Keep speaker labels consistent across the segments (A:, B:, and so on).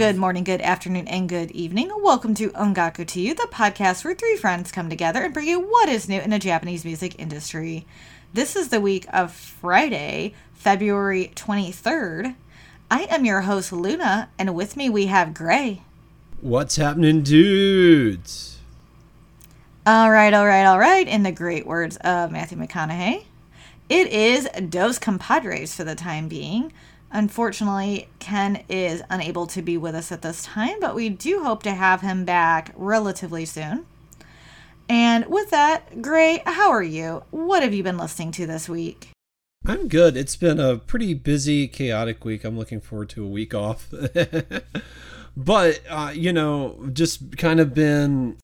A: good morning, good afternoon, and good evening. Welcome to Ongaku to You, the podcast where three friends come together and bring you what is new in the Japanese music industry. This is the week of Friday, February 23rd. I am your host, Luna, and with me we have Gray.
B: What's happening, dudes?
A: All right, all right, all right. In the great words of Matthew McConaughey, it is Dos Compadres for the time being. Unfortunately, Ken is unable to be with us at this time, but we do hope to have him back relatively soon. And with that, Gray, how are you? What have you been listening to this week?
B: I'm good. It's been a pretty busy, chaotic week. I'm looking forward to a week off. but, uh, you know, just kind of been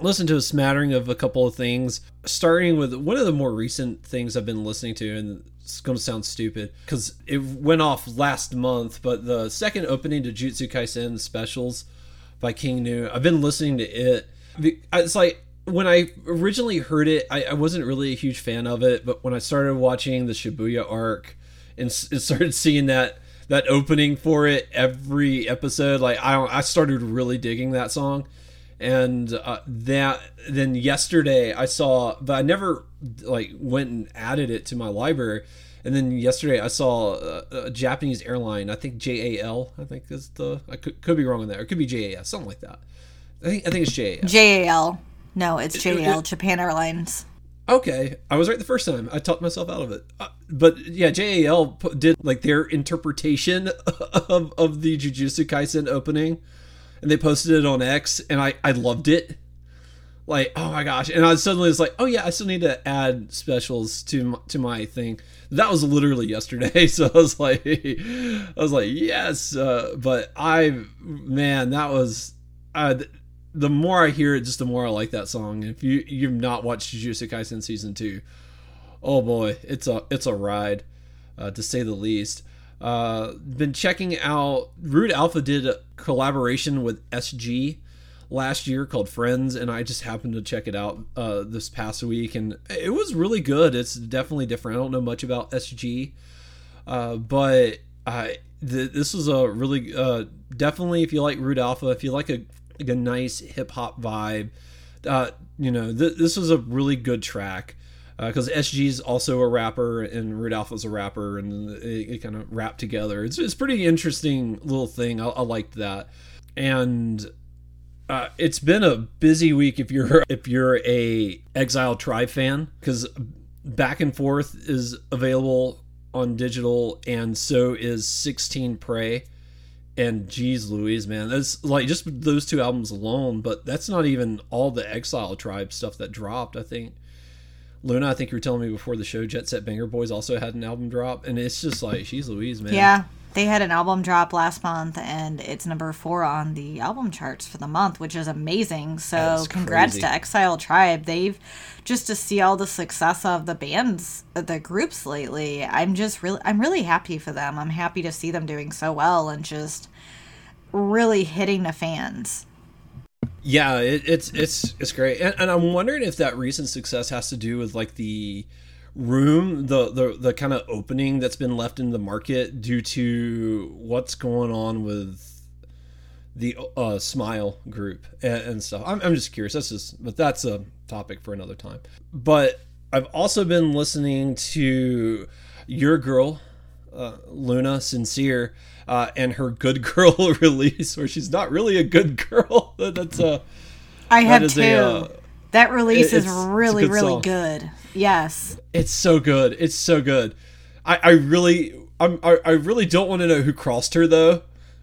B: listening to a smattering of a couple of things, starting with one of the more recent things I've been listening to, and it's to sound stupid because it went off last month, but the second opening to Jujutsu Kaisen specials by King Gnu, I've been listening to it. It's like when I originally heard it, I, I wasn't really a huge fan of it, but when I started watching the Shibuya arc and, and started seeing that that opening for it every episode, like I I started really digging that song and uh, that then yesterday I saw, but I never like went and added it to my library. And then yesterday I saw a, a Japanese airline. I think JAL. I think is the. I could, could be wrong on that. It could be JAS, something like that. I think I think it's JAS.
A: JAL. No, it's JAL. Japan Airlines.
B: Okay, I was right the first time. I talked myself out of it. Uh, but yeah, JAL did like their interpretation of, of the Jujutsu Kaisen opening and they posted it on X, and I I loved it. Like oh my gosh, and I suddenly was like, oh yeah, I still need to add specials to to my thing. That was literally yesterday, so I was like, I was like yes, uh, but I man, that was. Uh, the more I hear it, just the more I like that song. If you you've not watched Jujutsu Kaisen season two, oh boy, it's a it's a ride, uh, to say the least. Uh, been checking out Rude Alpha did a collaboration with SG last year called Friends, and I just happened to check it out uh, this past week, and it was really good. It's definitely different. I don't know much about SG, uh, but I th- this was a really uh, definitely if you like Rude Alpha, if you like a like a nice hip hop vibe, uh, you know th- this was a really good track because uh, SG is also a rapper and Rude Alpha is a rapper, and it, it kind of rap together. It's it's pretty interesting little thing. I, I liked that, and uh, it's been a busy week if you're if you're a Exile Tribe fan because Back and Forth is available on digital, and so is 16 Prey. And geez, Louise, man, that's like just those two albums alone. But that's not even all the Exile Tribe stuff that dropped. I think Luna, I think you were telling me before the show, Jet Set Banger Boys also had an album drop, and it's just like she's Louise, man.
A: Yeah, they had an album drop last month, and it's number four on the album charts for the month, which is amazing. So, congrats to Exile Tribe. They've just to see all the success of the bands, uh, the groups lately. I'm just really, I'm really happy for them. I'm happy to see them doing so well and just really hitting the fans.
B: Yeah, it, it's it's it's great, and, and, I'm wondering if that recent success has to do with like the room, the the the kind of opening that's been left in the market due to what's going on with the uh, Smile group and, and stuff. I'm, I'm just curious. That's just, but that's a topic for another time. But I've also been listening to your girl, uh, Luna Sincere uh, and her good girl release where she's not really a good girl. That's a.
A: I have two. A, uh, that release is really good really song. good. Yes.
B: It's so good. It's so good. I, I really I'm, I, I really don't want to know who crossed her though.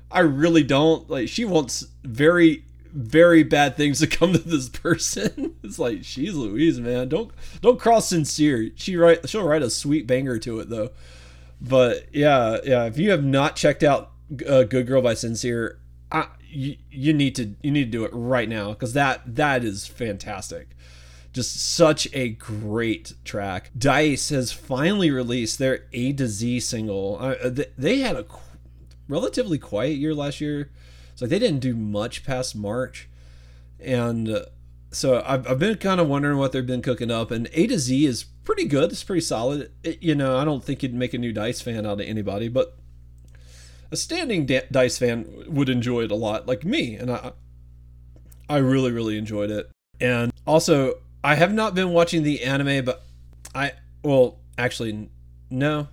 B: I really don't. Like she wants very very bad things to come to this person. it's like she's Louise, man. Don't don't cross sincere. She write she'll write a sweet banger to it though. But yeah, yeah. If you have not checked out uh, "Good Girl" by Sincere, I, you, you need to you need to do it right now because that that is fantastic. Just such a great track. Dice has finally released their A to Z single. Uh, they had a qu- relatively quiet year last year, so they didn't do much past March, and. So I've, I've been kind of wondering what they've been cooking up, and A to Z is pretty good. It's pretty solid. It, you know, I don't think you'd make a new Dice fan out of anybody, but a standing da- Dice fan would enjoy it a lot, like me, and I I really really enjoyed it. And also, I have not been watching the anime, but I well actually no,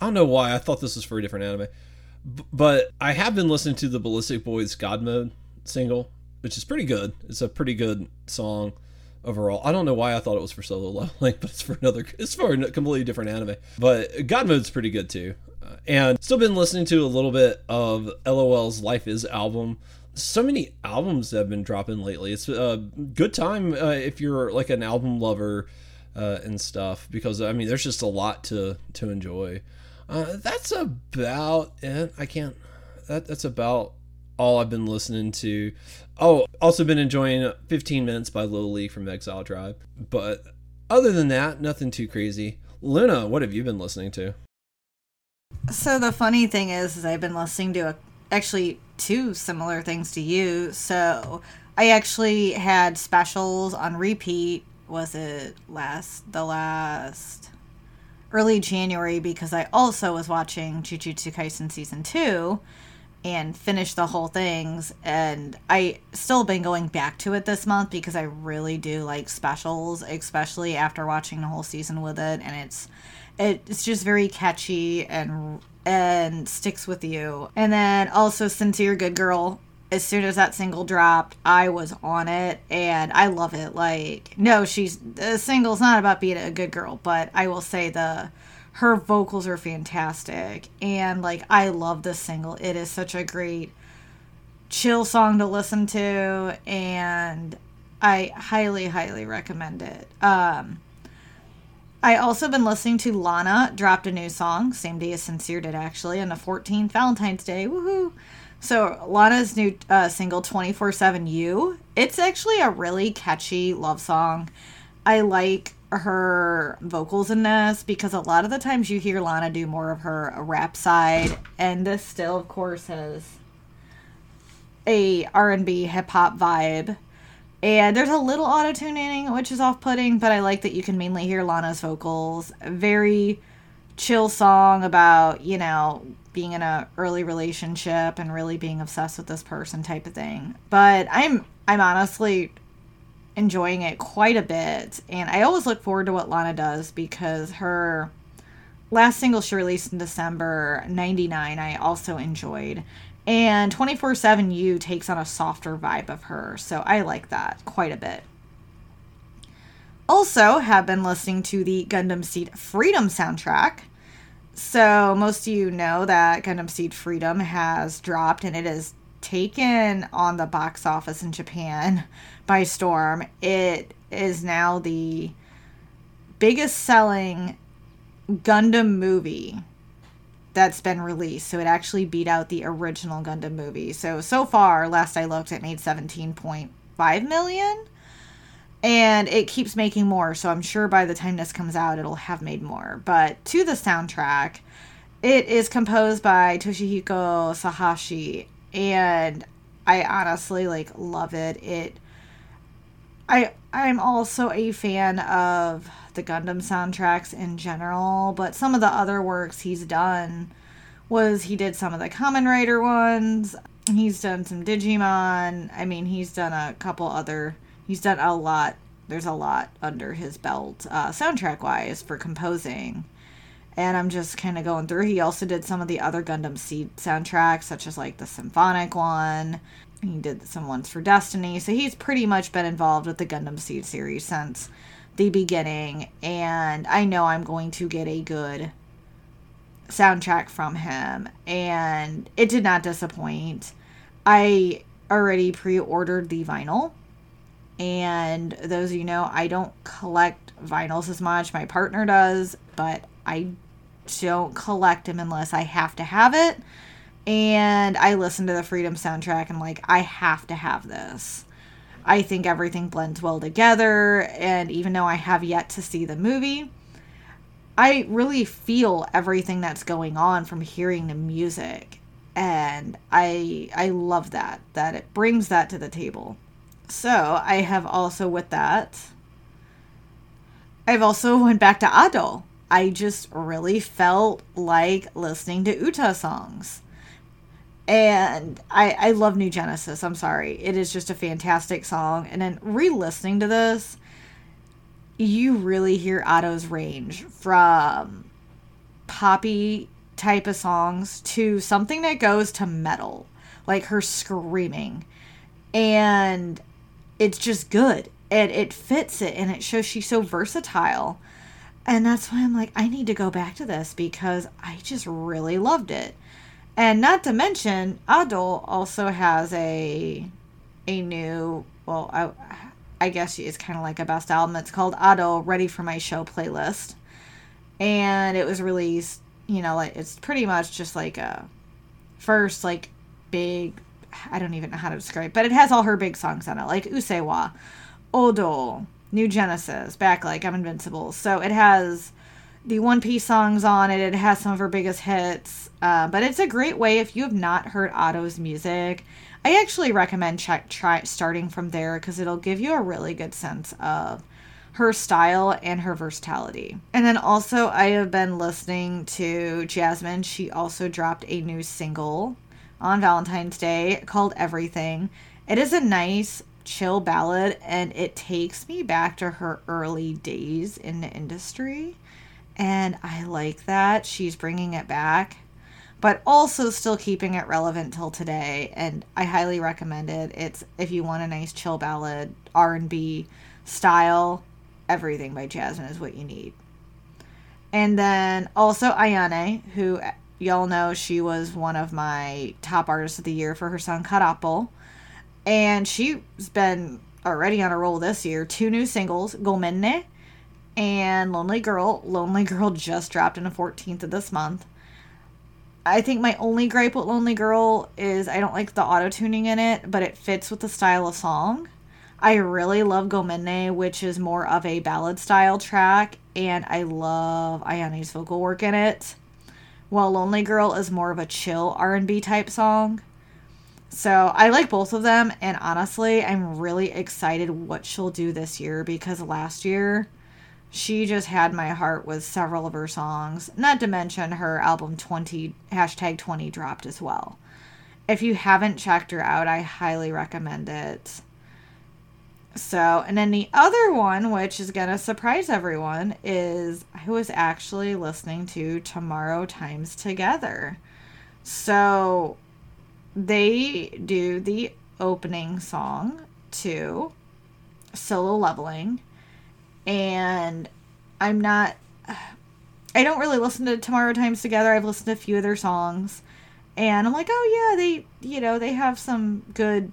B: I don't know why I thought this was for a different anime, B- but I have been listening to the Ballistik Boyz God Mode single, which is pretty good. It's a pretty good song overall. I don't know why I thought it was for solo leveling, but it's for another. It's for a completely different anime. But God Mode's pretty good too. Uh, and still been listening to a little bit of LOL's Life Is album. So many albums have been dropping lately. It's a good time uh, if you're like an album lover uh, and stuff because I mean there's just a lot to to enjoy. Uh, that's about it. I can't. That that's about all I've been listening to. Oh, also been enjoying 15 Minutes by Lil from Exile Tribe. But other than that, nothing too crazy. Luna, what have you been listening to?
A: So the funny thing is, is I've been listening to a, actually two similar things to you. So I actually had specials on repeat. Was it last the last early January because I also was watching Jujutsu Kaisen season two and finish the whole things. And i still been going back to it this month because i really do like specials especially after watching the whole season with it. And it's it's just very catchy and and sticks with you. And then also sincere good girl as soon as that single dropped i was on it and i love it. Like no she's the single's not about being a good girl but i will say the her vocals are fantastic. And like i love this single. It is such a great chill song to listen to and i highly highly recommend it. Um i also been listening to lana dropped a new song. Same day as sincere did actually on the 14th valentine's day. Woohoo! So lana's new uh, single 24-7 you it's actually a really catchy love song. I like her vocals in this because a lot of the times you hear Lana do more of her rap side and this still of course has a R&B hip hop vibe. And there's a little auto tuning which is off-putting but I like that you can mainly hear Lana's vocals. Very chill song about you know being in a early relationship and really being obsessed with this person type of thing. But I'm I'm honestly enjoying it quite a bit. And I always look forward to what Lana does because her last single she released in December 99 I also enjoyed. And 24 7 U takes on a softer vibe of her. So I like that quite a bit. Also, have been listening to the Gundam Seed Freedom soundtrack. So, most of you know that Gundam Seed Freedom has dropped and it is taken on the box office in Japan by storm. It is now the biggest selling Gundam movie that's been released. So it actually beat out the original Gundam movie. So so far, last I looked, it made 17.5 million. And it keeps making more, so I'm sure by the time this comes out it'll have made more. But to the soundtrack, it is composed by Toshihiko Sahashi and I honestly like love it. It I I'm also a fan of the Gundam soundtracks in general, but some of the other works he's done was he did some of the Kamen Rider ones. He's done some Digimon. I mean, he's done a couple other. He's done a lot. There's a lot under his belt, uh, soundtrack wise, for composing and I'm just kind of going through. He also did some of the other Gundam Seed soundtracks, such as like the symphonic one. He did some ones for Destiny, so he's pretty much been involved with the Gundam Seed series since the beginning, and I know I'm going to get a good soundtrack from him, and it did not disappoint. I already pre-ordered the vinyl and those of you know i don't collect vinyls as much my partner does but I don't collect them unless I have to have it. And I listen to the Freedom soundtrack and like, I have to have this. I think everything blends well together. And even though I have yet to see the movie, I really feel everything that's going on from hearing the music. And I I love that that it brings that to the table. So I have also with that I've also went back to Ado I just really felt like listening to Uta songs. And I, I love New Genesis. I'm sorry. It is just a fantastic song. And then re listening to this, you really hear Ado's range from poppy type of songs to something that goes to metal, like her screaming. And it's just good. And it fits it and it shows she's so versatile. And that's why I'm like, I need to go back to this because I just really loved it. And not to mention, Ado also has a a new well, I I guess it's kind of like a best album. It's called Ado Ready for My Show playlist. And it was released, you know, like it's pretty much just like a first like big I don't even know how to describe, but it has all her big songs on it, like Usseewa, Odo, New Genesis, Back Like I'm Invincible. So it has the One Piece songs on it. It has some of her biggest hits. Uh, but it's a great way if you have not heard Ado's music. I actually recommend check try starting from there because it'll give you a really good sense of her style and her versatility. And then also I have been listening to Jasmine. She also dropped a new single on Valentine's Day called Everything. It is a nice chill ballad and it takes me back to her early days in the industry. And I like that. She's bringing it back, but also still keeping it relevant till today. And I highly recommend it. It's if you want a nice chill ballad, R&B style, everything by Jasmine is what you need. And then also Ayane, who y'all know she was one of my top artists of the year for her song Karapo and she's been already on a roll this year. Two new singles, Gomenne and Lonely Girl. Lonely Girl just dropped on the 14th of this month. I think my only gripe with Lonely Girl is I don't like the auto tuning in it, but it fits with the style of song. I really love Gomenne, which is more of a ballad style track, and I love Ayane's vocal work in it. While Lonely Girl is more of a chill R&B type song. So I like both of them, and honestly, I'm really excited what she'll do this year because last year she just had my heart with several of her songs. Not to mention her album 20 hashtag 20 dropped as well. If you haven't checked her out, I highly recommend it. So, and then the other one, which is gonna surprise everyone, is I was actually listening to Tomorrow Times Together. So they do the opening song to solo leveling and i'm not i don't really listen to tomorrow times together. I've listened to a few of their songs. And i'm like oh yeah they you know they have some good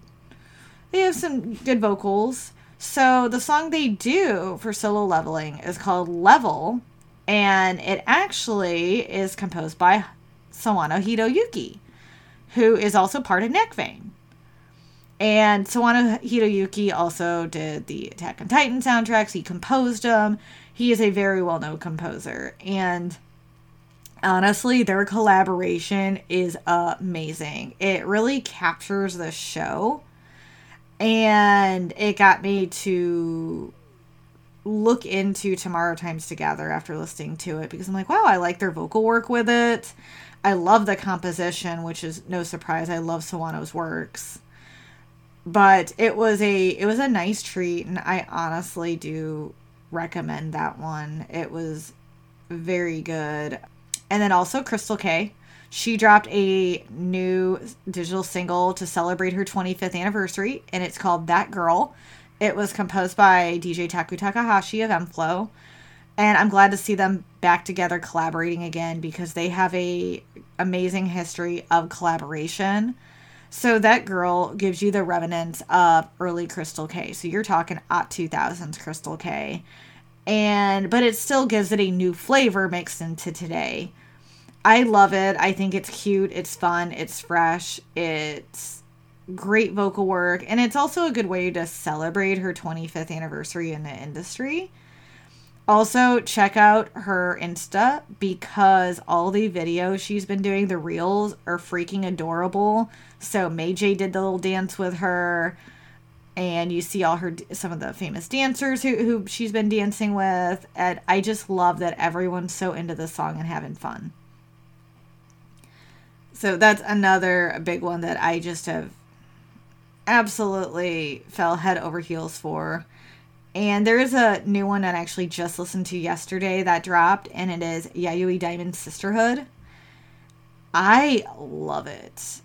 A: they have some good vocals. So the song they do for solo leveling is called level. And it actually is composed by sawano hiroyuki who is also part of Neck Vein. And Sawano Hiroyuki also did the Attack on Titan soundtracks. He composed them. He is a very well known composer. And honestly, their collaboration is amazing. It really captures the show. And it got me to look into Tomorrow Times Together after listening to it because I'm like, wow, I like their vocal work with it. I love the composition, which is no surprise. I love Sawano's works. But it was a it was a nice treat and I honestly do recommend that one. It was very good. And then also Crystal Kay. She dropped a new digital single to celebrate her 25th anniversary and it's called That Girl. It was composed by DJ Taku Takahashi of m-flo and I'm glad to see them back together collaborating again because they have a amazing history of collaboration. So that girl gives you the remnants of early Crystal Kay. So you're talking at 2000s Crystal Kay. And but it still gives it a new flavor mixed into today. I love it. I think it's cute, it's fun, it's fresh, it's great vocal work, and it's also a good way to celebrate her 25th anniversary in the industry. Also, check out her Insta because all the videos she's been doing, the reels, are freaking adorable. So, May J did the little dance with her. and you see all her some of the famous dancers who, who she's been dancing with and i just love that everyone's so into this song and having fun so that's another big one that i just have absolutely fell head over heels for and there is a new one that I actually just listened to yesterday that dropped, and it is Yayoi Daimon Sisterhood. I love it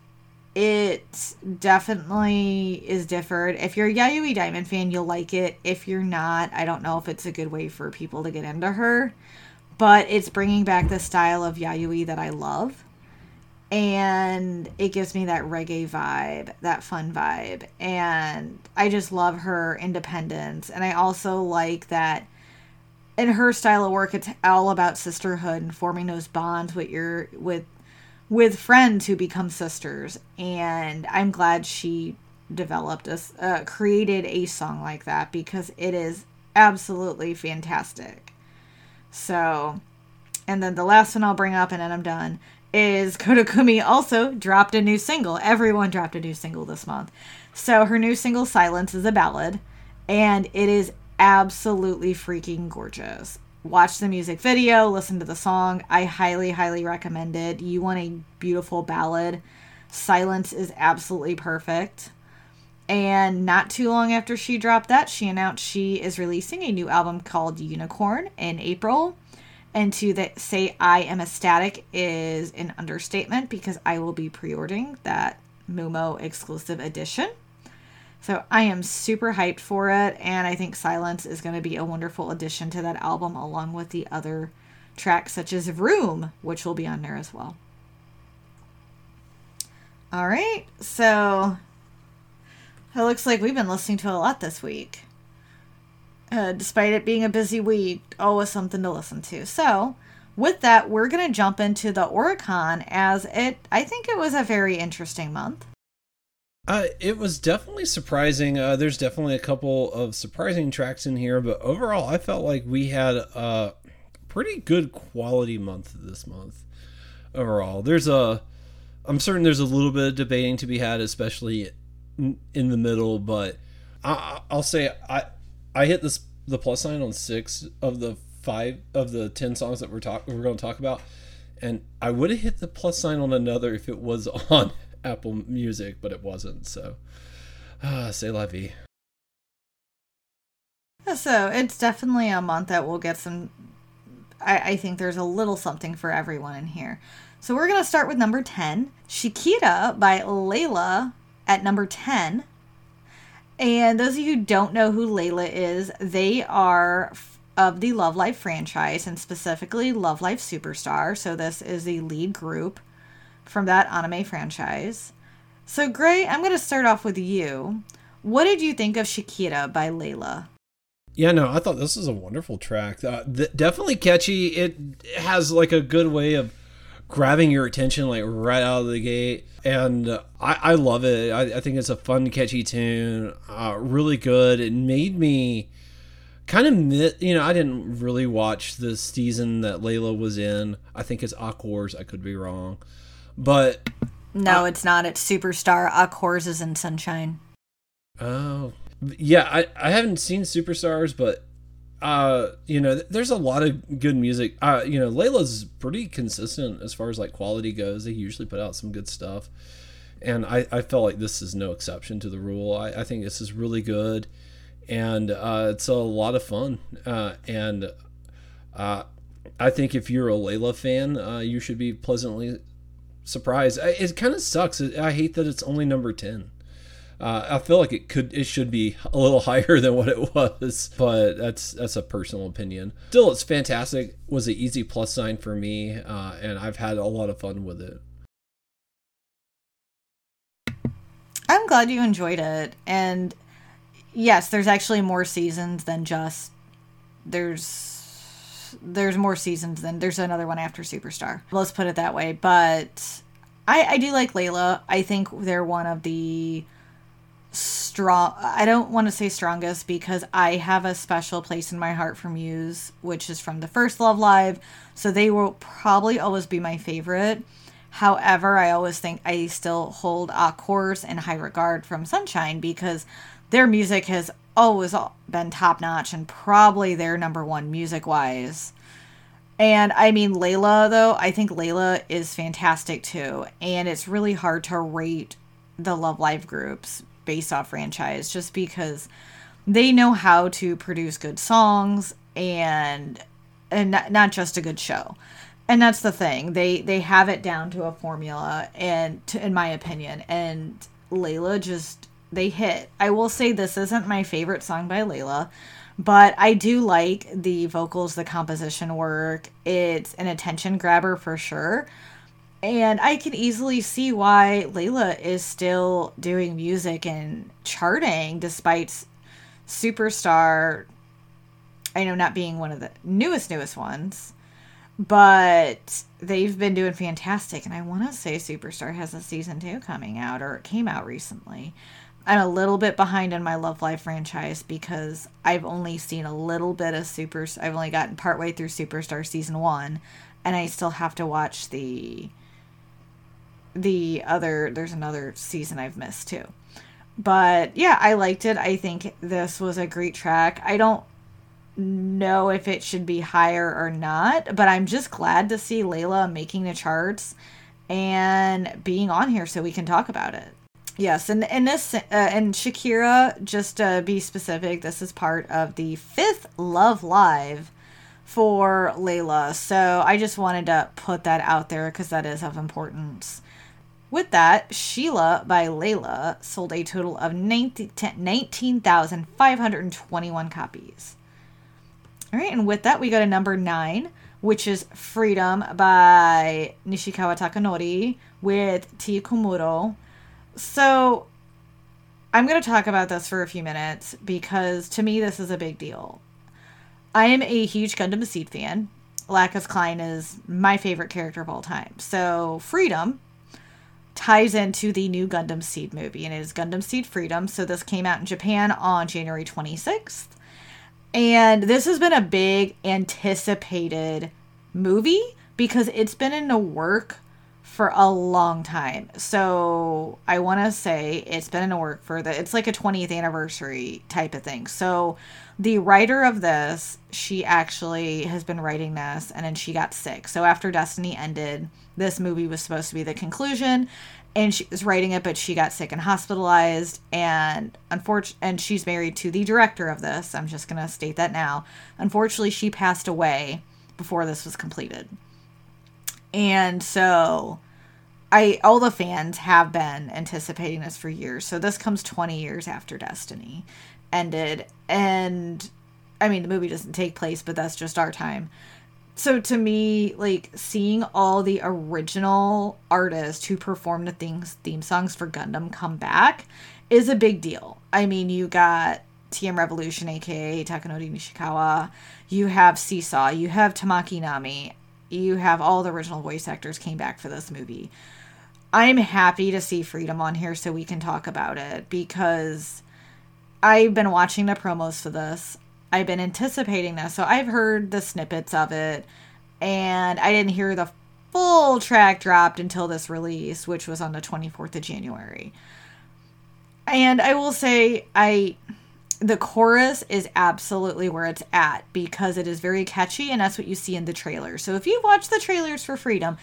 A: it definitely is different. If you're a Yayoi Daimon fan, you'll like it. If you're not, I don't know if it's a good way for people to get into her. But it's bringing back the style of Yayoi that I love. And it gives me that reggae vibe, that fun vibe. And I just love her independence. And I also like that in her style of work, it's all about sisterhood and forming those bonds with your with with friends who become sisters and i'm glad she developed a uh, created a song like that because it is absolutely fantastic so and then the last one i'll bring up and then i'm done is Koda Kumi also dropped a new single. Everyone dropped a new single this month. So her new single Silence is a ballad and it is absolutely freaking gorgeous watch the music video, listen to the song. I highly, highly recommend it. You want a beautiful ballad. Silence is absolutely perfect. And not too long after she dropped that, she announced she is releasing a new album called Unicorn in April. And to the, say I am ecstatic is an understatement because I will be pre ordering that mu-mo exclusive edition. So I am super hyped for it, and I think Silence is going to be a wonderful addition to that album, along with the other tracks such as Room, which will be on there as well. All right, so it looks like we've been listening to a lot this week. Uh, despite it being a busy week, always something to listen to. So, with that, we're going to jump into the Oricon as it, I think it was a very interesting month.
B: Uh, it was definitely surprising. Uh, there's definitely a couple of surprising tracks in here, but overall, I felt like we had a pretty good quality month this month. Overall, there's a, I'm certain there's a little bit of debating to be had, especially in, the middle. But I, I'll say I, I hit this the plus sign on six of the five of the ten songs that we're talk we're going to talk about, and I would have hit the plus sign on another if it was on Apple Music, but it wasn't. So, ah, say la vie.
A: So it's definitely a month that we'll get some. I, I think there's a little something for everyone in here. So we're gonna start with number ten, Chiquita by Liella at number ten. And those of you who don't know who Liella is, they are of the Love Live franchise and specifically Love Live Superstar. So this is the lead group from that anime franchise. So, Gray, I'm going to start off with you. What did you think of Chiquita by Liella?
B: Yeah, no, I thought this was a wonderful track. Uh, th- definitely catchy. It has like a good way of grabbing your attention like right out of the gate, and uh, I, I love it. I, I, think it's a fun, catchy tune. Uh, really good. It made me kind of you know I didn't really watch the season that Liella was in. I think it's Aqours. I could be wrong. But
A: no, uh, it's not. It's Superstar. Aqours is in Sunshine.
B: Oh, yeah. I I haven't seen Superstars, but uh, you know, there's a lot of good music. Uh, you know, Liella's pretty consistent as far as like quality goes. They usually put out some good stuff, and I I felt like this is no exception to the rule. I I think this is really good, and uh, it's a lot of fun. Uh, and uh, I think if you're a Liella fan, uh, you should be pleasantly surprised. It kind of sucks. I hate that it's only number ten. Uh, I feel like it could, it should be a little higher than what it was, but that's that's a personal opinion. Still, it's fantastic. Was an easy plus sign for me, uh, and I've had a lot of fun with it.
A: I'm glad you enjoyed it, and yes, there's actually more seasons than just there's there's more seasons than there's another one after Superstar. Let's put it that way. But I, I do like Liella. I think they're one of the strong I don't want to say strongest because I have a special place in my heart for Muse, which is from the first Love Live. So they will probably always be my favorite. However, I always think I still hold Aqours in high regard from Sunshine because their music has always been top notch and probably their number one music wise. And I mean, Liella, though, I think Liella is fantastic too. And it's really hard to rate the Love Live groups based off franchise just because they know how to produce good songs and and not, just a good show and that's the thing they they have it down to a formula and to, in my opinion and liella just they hit. I will say this isn't my favorite song by liella but i do like the vocals the composition work. It's an attention grabber for sure. And i can easily see why liella is still doing music and charting despite superstar i know not being one of the newest newest ones. But they've been doing fantastic and i want to say superstar has a season two coming out or it came out recently i'm a little bit behind in my love live franchise because i've only seen a little bit of super i've only gotten partway through superstar season one and i still have to watch the the other there's another season i've missed too. But yeah i liked it. I think this was a great track. I don't know if it should be higher or not, but I'm just glad to see Liella making the charts and being on here so we can talk about it. Yes, and and this uh, and Shakira, just to be specific, this is part of the fifth Love Live for Liella. So I just wanted to put that out there because that is of importance. With that, Sheila by Liella sold a total of 19,521 copies. All right, and with that, we go to number nine, which is Freedom by Nishikawa Takanori with T. Komuro. So I'm going to talk about this for a few minutes because to me, this is a big deal. I am a huge Gundam Seed fan. Lacus Clyne is my favorite character of all time. So Freedom ties into the new Gundam Seed movie, and it is Gundam Seed Freedom. So this came out in Japan on January 26th. And this has been a big anticipated movie because it's been in the work for a long time. So I want to say it's been in the work for the, it's like a 20th anniversary type of thing. So the writer of this, she actually has been writing this and then she got sick. So after Destiny ended, this movie was supposed to be the conclusion and she was writing it but she got sick and hospitalized and unfortunately and she's married to the director of this i'm just going to state that now unfortunately she passed away before this was completed and so i all the fans have been anticipating this for years. So this comes 20 years after destiny ended. And i mean the movie doesn't take place but that's just our time. So to me like seeing all the original artists who performed the things theme songs for gundam come back is a big deal. I mean you got tm revolution aka takanori nishikawa. You have seesaw. You have tamaki nami you have all the original voice actors came back for this movie i'm happy to see freedom on here so we can talk about it because i've been watching the promos for this I've been anticipating this. So I've heard the snippets of it and I didn't hear the full track dropped until this release, which was on the 24th of January. And I will say I the chorus is absolutely where it's at because it is very catchy and that's what you see in the trailer. So if you've watched the trailers for Freedom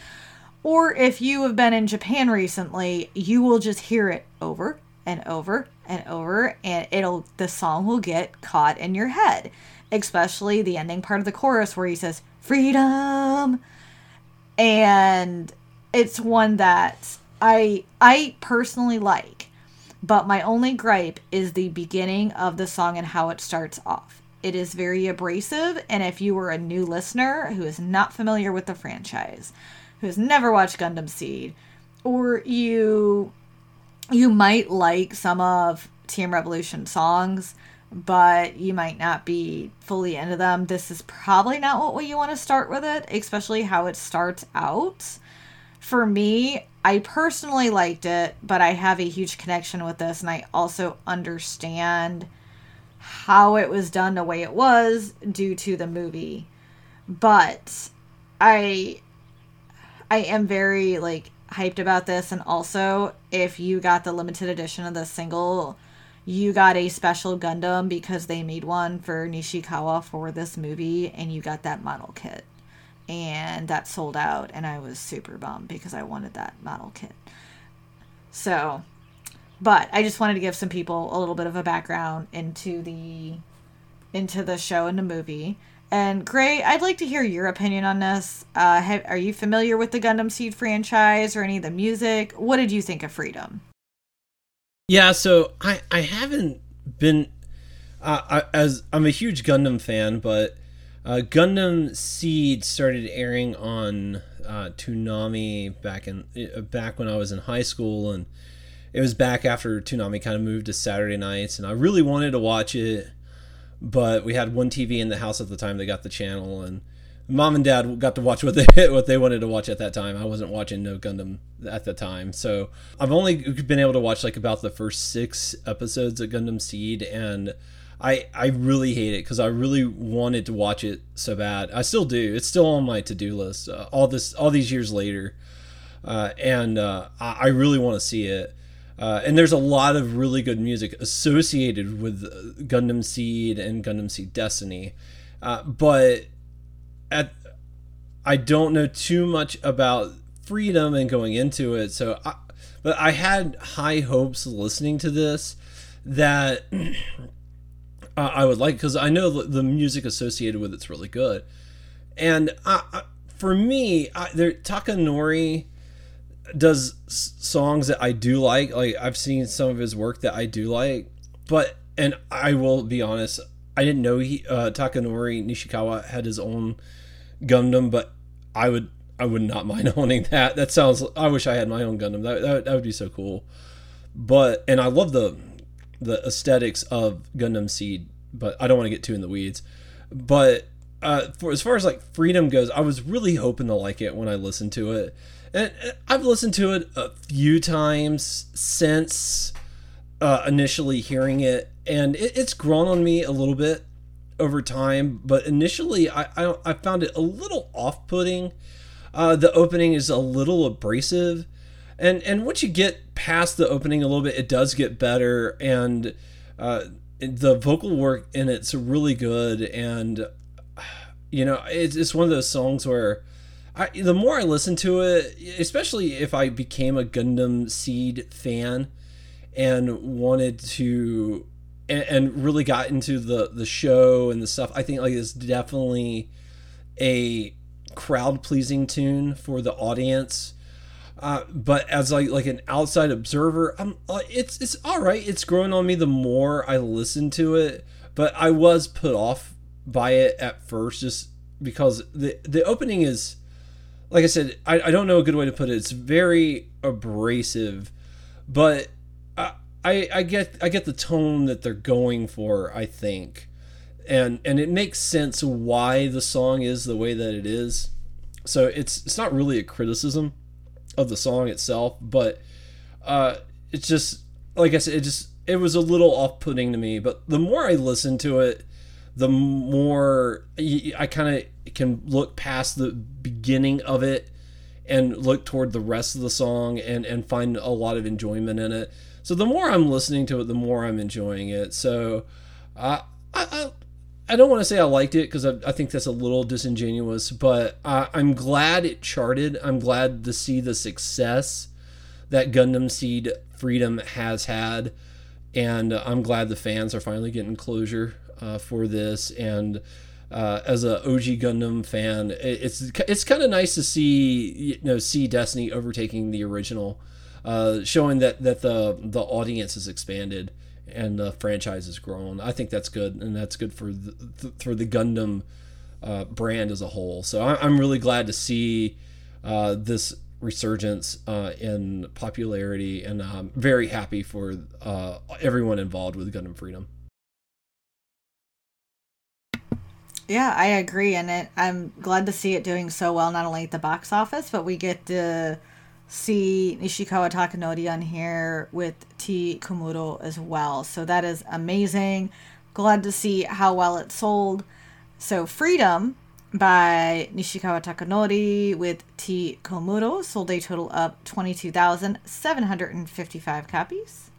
A: or if you have been in Japan recently, you will just hear it over and over and over and it'll the song will get caught in your head especially the ending part of the chorus where he says freedom and it's one that i i personally like but my only gripe is the beginning of the song and how it starts off it is very abrasive and if you were a new listener who is not familiar with the franchise who has never watched gundam seed or you you might like some of T.M.Revolution songs, but you might not be fully into them. This is probably not what you want to start with it, especially how it starts out. For me, I personally liked it, but I have a huge connection with this, and I also understand how it was done the way it was due to the movie. But I I am very like hyped about this. And also, if you got the limited edition of the single, you got a special Gundam because they made one for Nishikawa for this movie, and you got that model kit. And that sold out, and I was super bummed because I wanted that model kit. So, but I just wanted to give some people a little bit of a background into the into the show and the movie. And Gray, I'd like to hear your opinion on this. Uh, have, are you familiar with the Gundam Seed franchise or any of the music? What did you think of Freedom?
B: Yeah, so I I haven't been uh, I, as I'm a huge Gundam fan, but uh, Gundam Seed started airing on uh, Toonami back in uh, back when I was in high school, and it was back after Toonami kind of moved to Saturday nights, and I really wanted to watch it, but we had one TV in the house at the time that got the channel, and mom and dad got to watch what they what they wanted to watch at that time. I wasn't watching No Gundam at the time, so I've only been able to watch like about the first six episodes of Gundam Seed, and I I really hate it because I really wanted to watch it so bad. I still do. It's still on my to do list. Uh, all this all these years later, uh, and uh, I, I really want to see it. Uh, and there's a lot of really good music associated with Gundam Seed and Gundam Seed Destiny, uh, but at I don't know too much about freedom and going into it. So, I, but I had high hopes listening to this that uh, I would like because I know the music associated with it's really good, and I, I, for me, I, there Takanori does songs that I do like. Like I've seen some of his work that I do like, but and I will be honest, I didn't know he uh, Takanori Nishikawa had his own Gundam, but I would I would not mind owning that. That sounds. I wish I had my own Gundam. That that, that would be so cool. But and I love the the aesthetics of Gundam Seed, but I don't want to get too in the weeds. But uh, for as far as like freedom goes, I was really hoping to like it when I listened to it, and I've listened to it a few times since uh, initially hearing it, and it, it's grown on me a little bit over time, but initially I, I, I found it a little off putting. Uh, the opening is a little abrasive. And, and once you get past the opening a little bit, it does get better. And uh, the vocal work in it's really good. And, you know, it's, it's one of those songs where I, the more I listen to it, especially if I became a Gundam Seed fan and wanted to and, and really got into the the show and the stuff, I think like it's definitely a crowd pleasing tune for the audience. Uh, but as like like an outside observer, I'm uh, it's it's all right. It's growing on me the more I listen to it. But I was put off by it at first, just because the the opening is, like I said, I, I don't know a good way to put it. It's very abrasive, but I, I get I get the tone that they're going for. I think, and and it makes sense why the song is the way that it is. So it's it's not really a criticism of the song itself, but uh, it's just like I said, it just it was a little off putting to me. But the more I listen to it, the more I kind of can look past the beginning of it and look toward the rest of the song and and find a lot of enjoyment in it so the more I'm listening to it, the more I'm enjoying it. So I, I, I don't want to say I liked it because I, I, think that's a little disingenuous, but I, I'm glad it charted. I'm glad to see the success that Gundam Seed Freedom has had. And I'm glad the fans are finally getting closure uh, for this. And uh, as a OG Gundam fan, it's it's kind of nice to see you know see Destiny overtaking the original uh, showing that that the the audience has expanded and the franchise has grown. I think that's good, and that's good for the, for the Gundam uh, brand as a whole. So I, am really glad to see uh, this resurgence uh, in popularity, and I'm very happy for uh, everyone involved with Gundam Freedom.
A: Yeah, I agree, and it, I'm glad to see it doing so well, not only at the box office, but we get to see Nishikawa Takanori on here with T Komuro as well. So that is amazing. Glad to see how well it sold. So Freedom by Nishikawa Takanori with T. Komuro sold a total of 22,755 copies.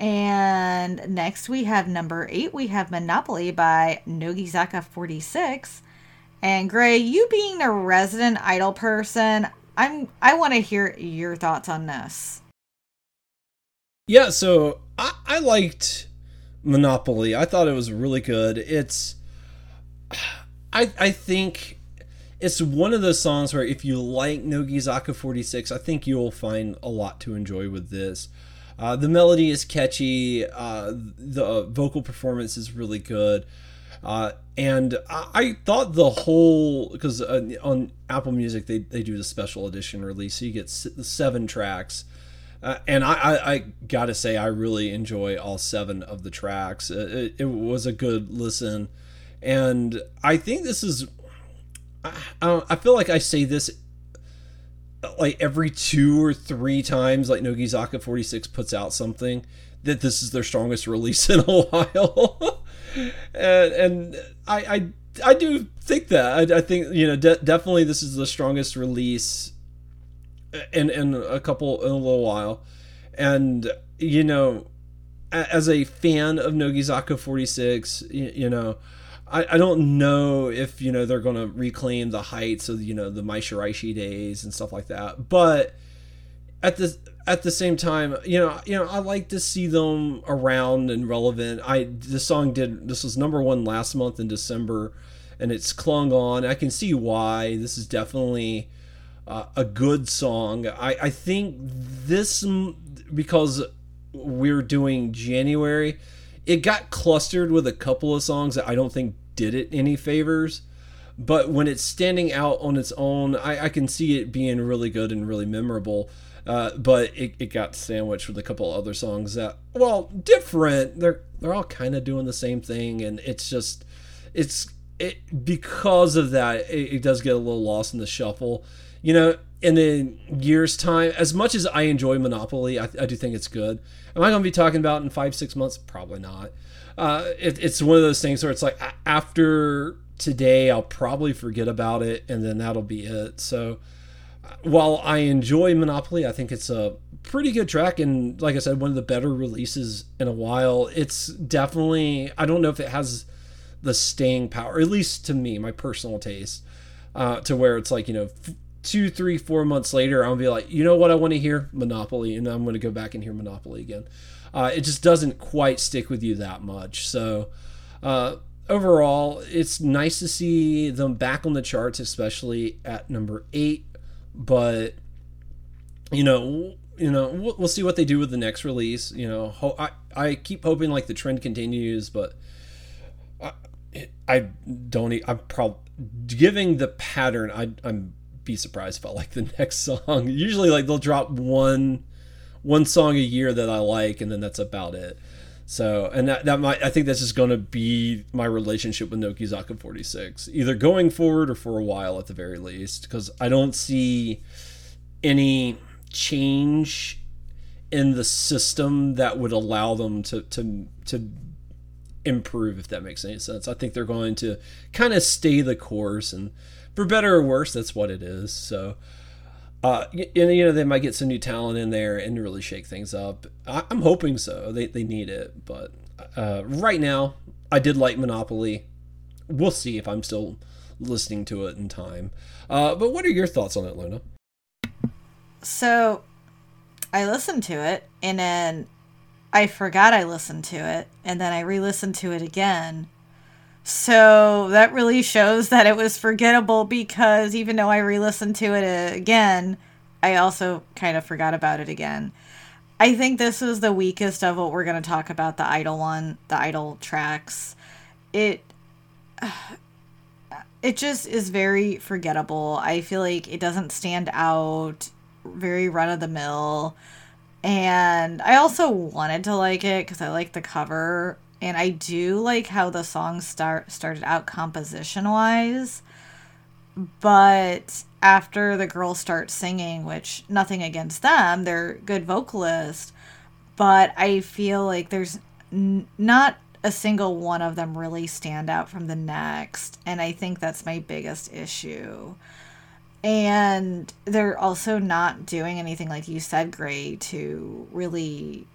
A: And next we have number eight, we have Monopoly by Nogizaka 46. And Gray, you being a resident idol person, I'm I want to hear your thoughts on this.
B: Yeah, so I, I liked Monopoly. I thought it was really good. It's I I think it's one of those songs where if you like Nogizaka 46, I think you'll find a lot to enjoy with this. Uh, the melody is catchy. Uh, the vocal performance is really good. Uh, and I, I, thought the whole because uh, on Apple Music they, they do the special edition release, so you get seven tracks. Uh, and I, I, I, gotta say I really enjoy all seven of the tracks. It, it was a good listen, and I think this is. I, I feel like I say this like every two or three times like Nogizaka 46 puts out something that this is their strongest release in a while. And, and I, I I do think that. I, I think you know de- definitely this is the strongest release in in a couple in a little while. And you know as a fan of Nogizaka 46, you, you know, I, I don't know if you know they're to reclaim the heights of you know the Mai Shiraishi days and stuff like that. But at the at the same time, you know, you know, I like to see them around and relevant. I this song did this was number one last month in December, and it's clung on. I can see why. This is definitely uh, a good song. I I think this because we're doing January it got clustered with a couple of songs that I don't think did it any favors. But when it's standing out on its own, I, I can see it being really good and really memorable. Uh, but it, it got sandwiched with a couple other songs that, well, different. They're they're all kind of doing the same thing, and it's just it's it because of that. It, it does get a little lost in the shuffle. You know, in the years time as much as i enjoy monopoly i, I do think it's good am i going to be talking about in five six months probably not uh, it, it's one of those things where it's like after today i'll probably forget about it and then that'll be it so while i enjoy monopoly i think it's a pretty good track and like i said one of the better releases in a while it's definitely i don't know if it has the staying power at least to me my personal taste uh, to where it's like you know two, three, four months later, I'll be like, you know what I want to hear? Monopoly. And I'm going to go back and hear Monopoly again. Uh, it just doesn't quite stick with you that much. So, uh, overall, it's nice to see them back on the charts, especially at number eight. But, you know, you know, we'll, we'll see what they do with the next release. You know, ho- I, I keep hoping like the trend continues, but I, I don't, I'm probably giving the pattern. I, I'm be surprised if I like the next song. Usually, like they'll drop one one song a year that I like, and then that's about it. So, and that, that might, I think this is going to be my relationship with Nogizaka 46, either going forward or for a while at the very least, because I don't see any change in the system that would allow them to, to, to improve, if that makes any sense. I think they're going to kind of stay the course and for better or worse, that's what it is. So, uh, you, you know, they might get some new talent in there and really shake things up. I, am hoping so. They, they need it. But uh, right now, I did like Monopoly. We'll see if I'm still listening to it in time. Uh, but what are your thoughts on it, Luna?
A: So, I listened to it and then I forgot I listened to it, and then I re listened to it again so that really shows that it was forgettable because even though I re listened to it again, I also kind of forgot about it again. I think this was the weakest of what we're going to talk about the idol one, the idol tracks. It. It just is very forgettable. I feel like it doesn't stand out, very run of the mill. And I also wanted to like it because I like the cover and I do like how the song start started out composition wise, but after the girls start singing, which nothing against them, they're good vocalists, but I feel like there's n- not a single one of them really stand out from the next. And I think that's my biggest issue. And they're also not doing anything, like you said, Gray, to really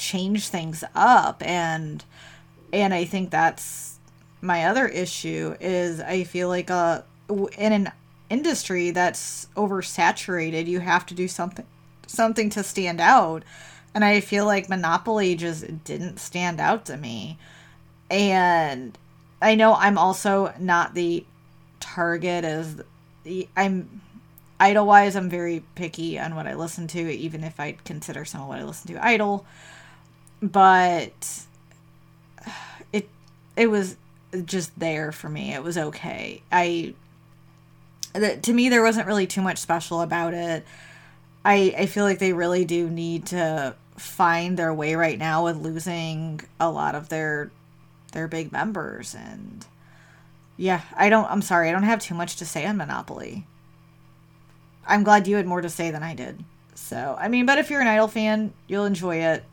A: change things up. And and I think that's my other issue is I feel like uh in an industry that's oversaturated, you have to do something something to stand out. And I feel like Monopoly just didn't stand out to me. And I know I'm also not the target as the I'm idol-wise I'm very picky on what I listen to even if I consider some of what I listen to idol. But it it was just there for me. It was okay. I to me there wasn't really too much special about it. I I feel like they really do need to find their way right now with losing a lot of their their big members and yeah, I don't I'm sorry, I don't have too much to say on Monopoly. I'm glad you had more to say than I did. So, I mean, but if you're an Idol fan, you'll enjoy it.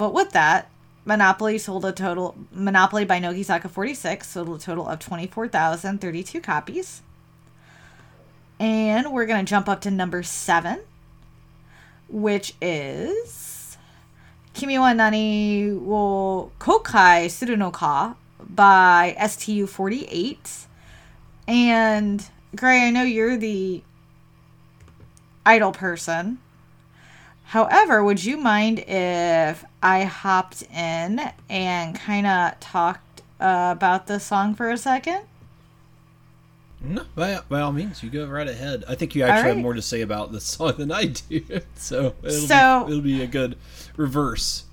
A: But with that, Monopoly sold a total Monopoly by Nogizaka 46 sold a total of 24,032 copies. And we're going to jump up to number 7 which is Kimi wa Nani wo Kokai Suru no Ka by STU48. And Gray, I know you're the idol person. However, would you mind if I hopped in and kind of talked uh, about the song for a second?
B: No, by, by all means, you go right ahead. I think you actually right. have more to say about this song than I do, so it'll, so, be, it'll be a good reverse.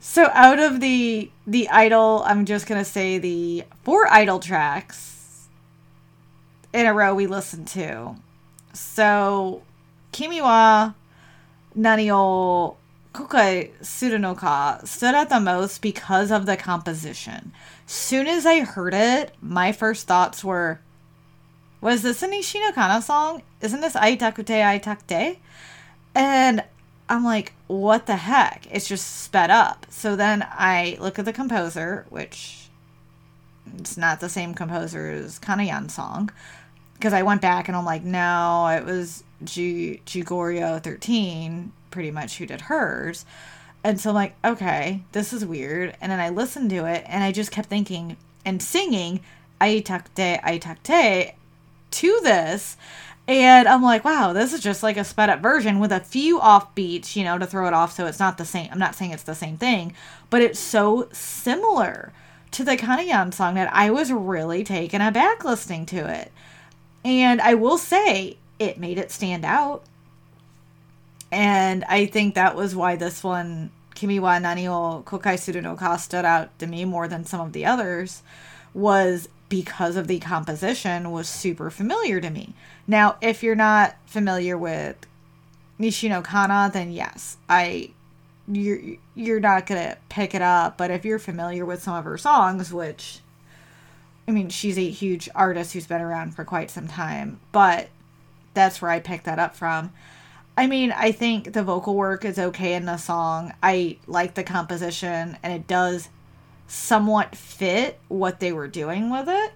A: So, out of the the idol, I'm just gonna say the four idol tracks in a row we listened to. So, Kimiwa Nanio Kokai Surunoka stood out the most because of the composition. Soon as I heard it, my first thoughts were, was this an Ishinokana song? Isn't this Aitakute Aitakute? And I'm like, what the heck? It's just sped up. So then I look at the composer, which it's not the same composer as Kanayan song. Because I went back and I'm like, no, it was G Jigoryo 13, pretty much who did hers. And so I'm like, okay, this is weird. And then I listened to it and I just kept thinking and singing Aitakute Aitakute to this. And I'm like, wow, this is just like a sped up version with a few off beats, you know, to throw it off so it's not the same. I'm not saying it's the same thing, but it's so similar to the Kanayan song that I was really taken aback listening to it. And I will say, it made it stand out. And I think that was why this one, Kimi wa Nani o Kokai Suru no Ka, stood out to me more than some of the others, was because of the composition was super familiar to me. Now, if you're not familiar with Nishino Kana, then yes, I you're you're not gonna pick it up. But if you're familiar with some of her songs, which I mean, she's a huge artist who's been around for quite some time, but that's where I picked that up from. I mean, I think the vocal work is okay in the song. I like the composition, and it does somewhat fit what they were doing with it.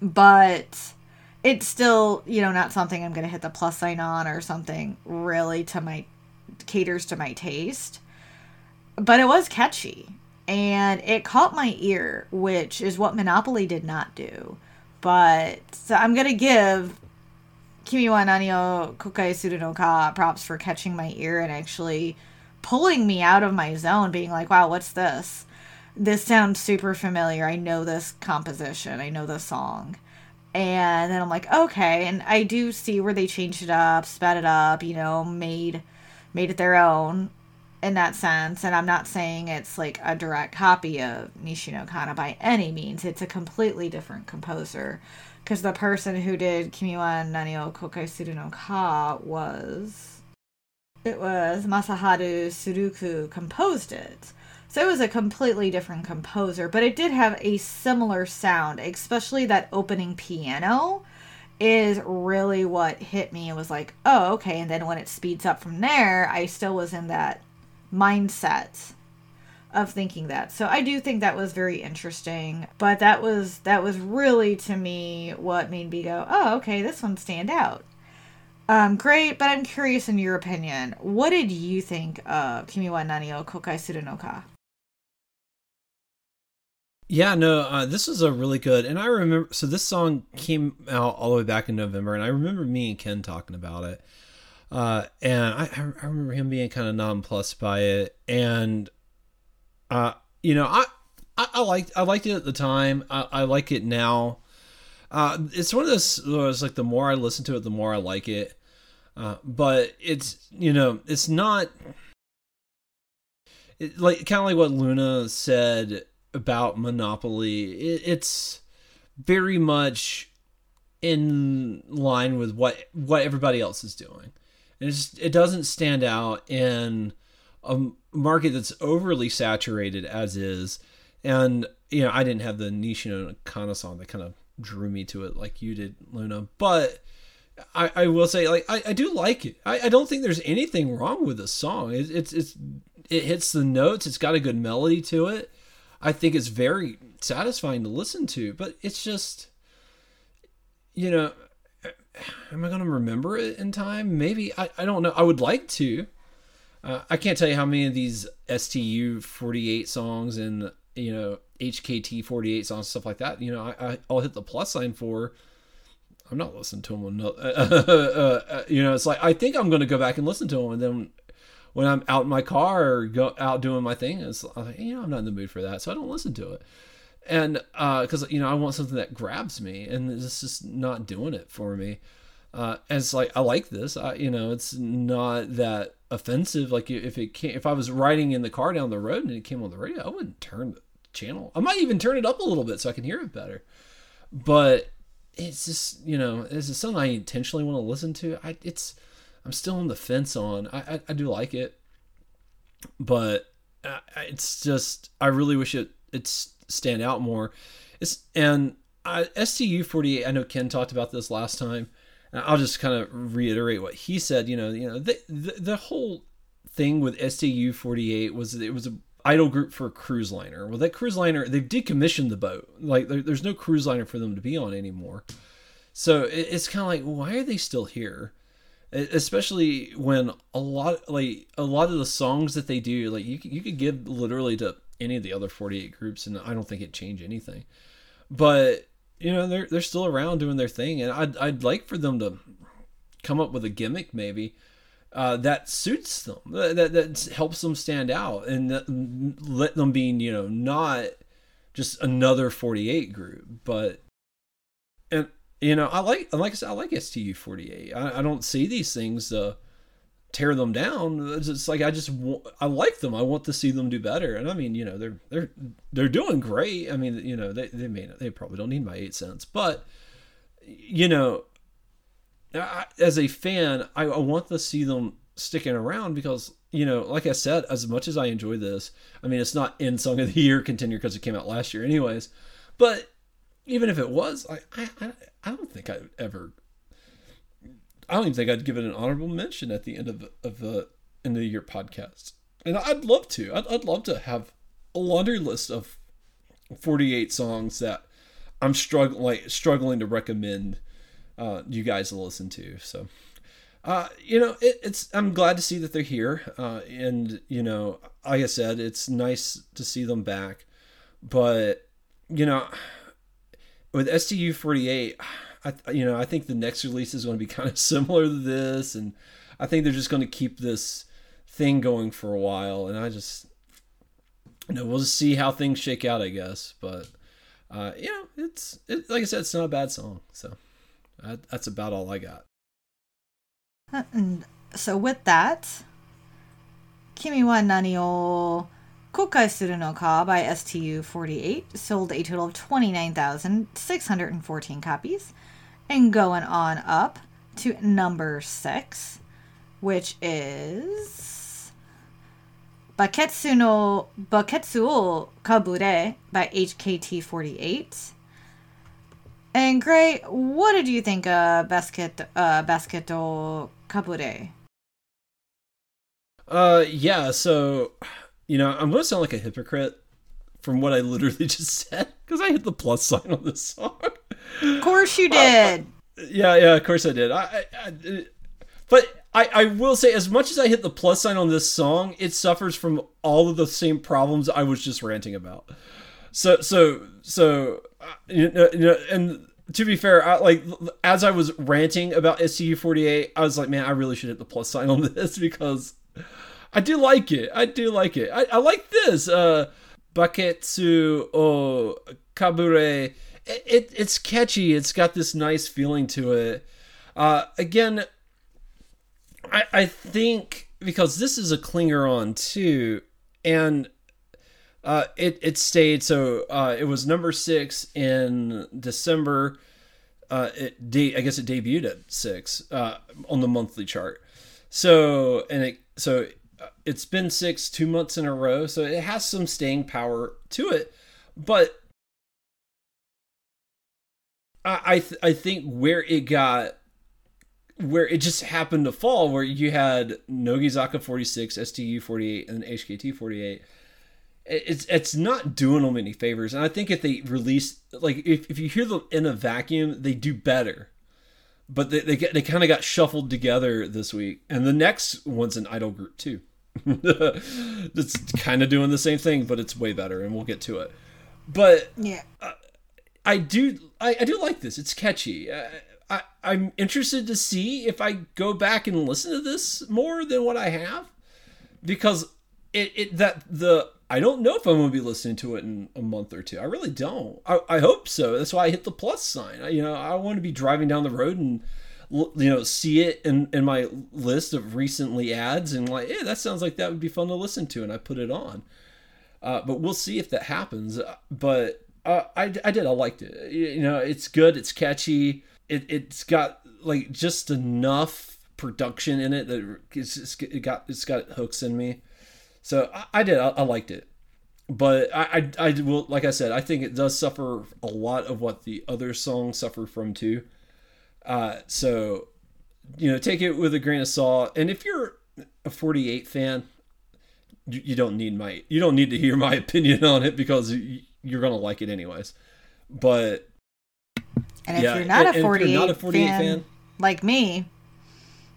A: But it's still, you know, not something I'm going to hit the plus sign on or something really to my caters to my taste. But it was catchy and it caught my ear, which is what Monopoly did not do. But so I'm to give Kimi wa Nani Kokai no Ka props for catching my ear and actually pulling me out of my zone, being like, wow, what's this? this sounds super familiar. I know this composition. I know this song. And then I'm like, okay. And I do see where they changed it up, sped it up, you know, made made it their own in that sense. And I'm not saying it's like a direct copy of Nishino Kana by any means. It's a completely different composer. Because the person who did Kimi wa Nani o Kokai Suru no Ka was it was Masaharu Suruku composed it. So it was a completely different composer, but it did have a similar sound, especially that opening piano is really what hit me. It was like, oh, okay. And then when it speeds up from there, I still was in that mindset of thinking that. So I do think that was very interesting. But that was that was really to me what made me go, oh, okay, this one stand out. Um, great, but I'm curious in your opinion. What did you think of Kimi wa Nani o Kokai Suru?
B: Yeah, no, uh, this was a really good, and I remember. So this song came out all the way back in November, and I remember me and Ken talking about it, uh, and I, I remember him being kind of nonplussed by it, and uh, you know, I, I, I liked I liked it at the time. I, I like it now. Uh, it's one of those. It's like the more I listen to it, the more I like it. Uh, but it's you know, it's not. It, like kind of like what Luna said about Monopoly. It, it's very much in line with what what everybody else is doing. It doesn't stand out in a market that's overly saturated as is. And you know, I didn't have the Nishino Kana song that kind of drew me to it like you did, Luna. But I, I will say, like, I, I do like it. I, I don't think there's anything wrong with the song. It, it's it's it hits the notes. It's got a good melody to it. I think it's very satisfying to listen to, but it's just, you know, am I going to remember it in time? Maybe. I, I don't know. I would like to. Uh, I can't tell you how many of these STU 48 songs and, you know, HKT 48 songs, stuff like that, you know, I, I'll hit the plus sign for. I'm not listening to them. Uh, uh, you know, it's like I think I'm going to go back and listen to them, and then when I'm out in my car or go out doing my thing, it's like, you know, I'm not in the mood for that, so I don't listen to it. And because uh, you know, I want something that grabs me, and it's just not doing it for me. Uh, and it's like I like this. I, you know, it's not that offensive. Like if it came, if I was riding in the car down the road and it came on the radio, I wouldn't turn the channel. I might even turn it up a little bit so I can hear it better. But it's just you know, it's just something I intentionally want to listen to. I it's I'm still on the fence on. I I, I do like it, but it's just I really wish it it's stand out more. It's and I, STU 48. I know Ken talked about this last time. And I'll just kind of reiterate what he said. You know, you know the the, the whole thing with STU 48 was it was a idol group for a cruise liner. Well, that cruise liner they've decommissioned the boat. Like there, there's no cruise liner for them to be on anymore. So it, it's kind of like why are they still here? especially when a lot like a lot of the songs that they do like you, you could give literally to any of the other 48 groups and i don't think it change anything but you know they're they're still around doing their thing and i'd, I'd like for them to come up with a gimmick maybe uh, that suits them that, that helps them stand out and let them be you know not just another 48 group but and you know, I like like I said, I like STU forty eight. I, I don't see these things uh, tear them down. It's, it's like I just I like them. I want to see them do better. And I mean, you know, they're they're they're doing great. I mean, you know, they they may they probably don't need my eight cents, but you know, I, as a fan, I, I want to see them sticking around because you know, like I said, as much as I enjoy this, I mean, it's not in Song of the Year contender because it came out last year, anyways. But even if it was, I, I, I don't think I'd ever. I don't even think I'd give it an honorable mention at the end of of the end of year podcast. And I'd love to. I'd, I'd love to have a laundry list of forty eight songs that I'm struggling like struggling to recommend uh, you guys to listen to. So. Uh, you know, it, it's. I'm glad to see that they're here, uh, and you know, like I said, it's nice to see them back. But you know, with STU 48, I, you know, I think the next release is going to be kind of similar to this, and I think they're just going to keep this thing going for a while. And I just, you know, we'll just see how things shake out, I guess. But, uh, you know, it's it, like I said, it's not a bad song. So that, that's about all I got.
A: And so with that, Kimi wa nani o Kokai Suru Ka by STU48 sold a total of 29,614 copies. And going on up to number six, which is Baketsu no Baketsu Kabure by HKT48. And Gray, what did you think of Basket uh, Basket o Kabure?
B: Uh, yeah. So you know, I'm going to sound like a hypocrite from what I literally just said because I hit the plus sign on this song.
A: Of course you did.
B: Uh, yeah, yeah, of course I did. I, I, I but I, I will say, as much as I hit the plus sign on this song, it suffers from all of the same problems I was just ranting about. So, so, so, uh, you know, you know and to be fair, I, like as I was ranting about STU forty eight, I was like, man, I really should hit the plus sign on this because I do like it. I do like it. I, I like this. Uh, Baketsu o Kabure. It, it, it's catchy. It's got this nice feeling to it. Uh, again, I, I think because this is a clinger on too, and uh, it it stayed. So uh, it was number six in December. Uh, it de- I guess it debuted at six uh, on the monthly chart. So and it so it's been six two months in a row. So it has some staying power to it, but I I, th- I think where it got where it just happened to fall, where you had Nogizaka 46, STU 48, and HKT 48. It's it's not doing them any favors, and I think if they release like if, if you hear them in a vacuum, they do better. But they they, they kind of got shuffled together this week, and the next one's an idol group too. it's kind of doing the same thing, but it's way better, and we'll get to it. But
A: yeah,
B: uh, I do I, I do like this. It's catchy. Uh, I, I'm interested to see if I go back and listen to this more than what I have, because it, it that the I don't know if I'm going to be listening to it in a month or two. I really don't. I, I hope so. That's why I hit the plus sign. I, you know, I want to be driving down the road and you know see it in in my list of recently ads and like, yeah, that sounds like that would be fun to listen to, and I put it on. Uh, but we'll see if that happens. But uh, I I did. I liked it. You know, it's good. It's catchy it it's got like just enough production in it that it's, it got it's got hooks in me. So I, I did I, I, liked it, but I, I I will like I said I think it does suffer a lot of what the other songs suffer from too. Uh, so you know take it with a grain of salt. And if you're a 48 fan, you, you don't need my you don't need to hear my opinion on it because you're gonna like it anyways. But
A: and if yeah, you're not a 48, not a 48 fan, fan, like me,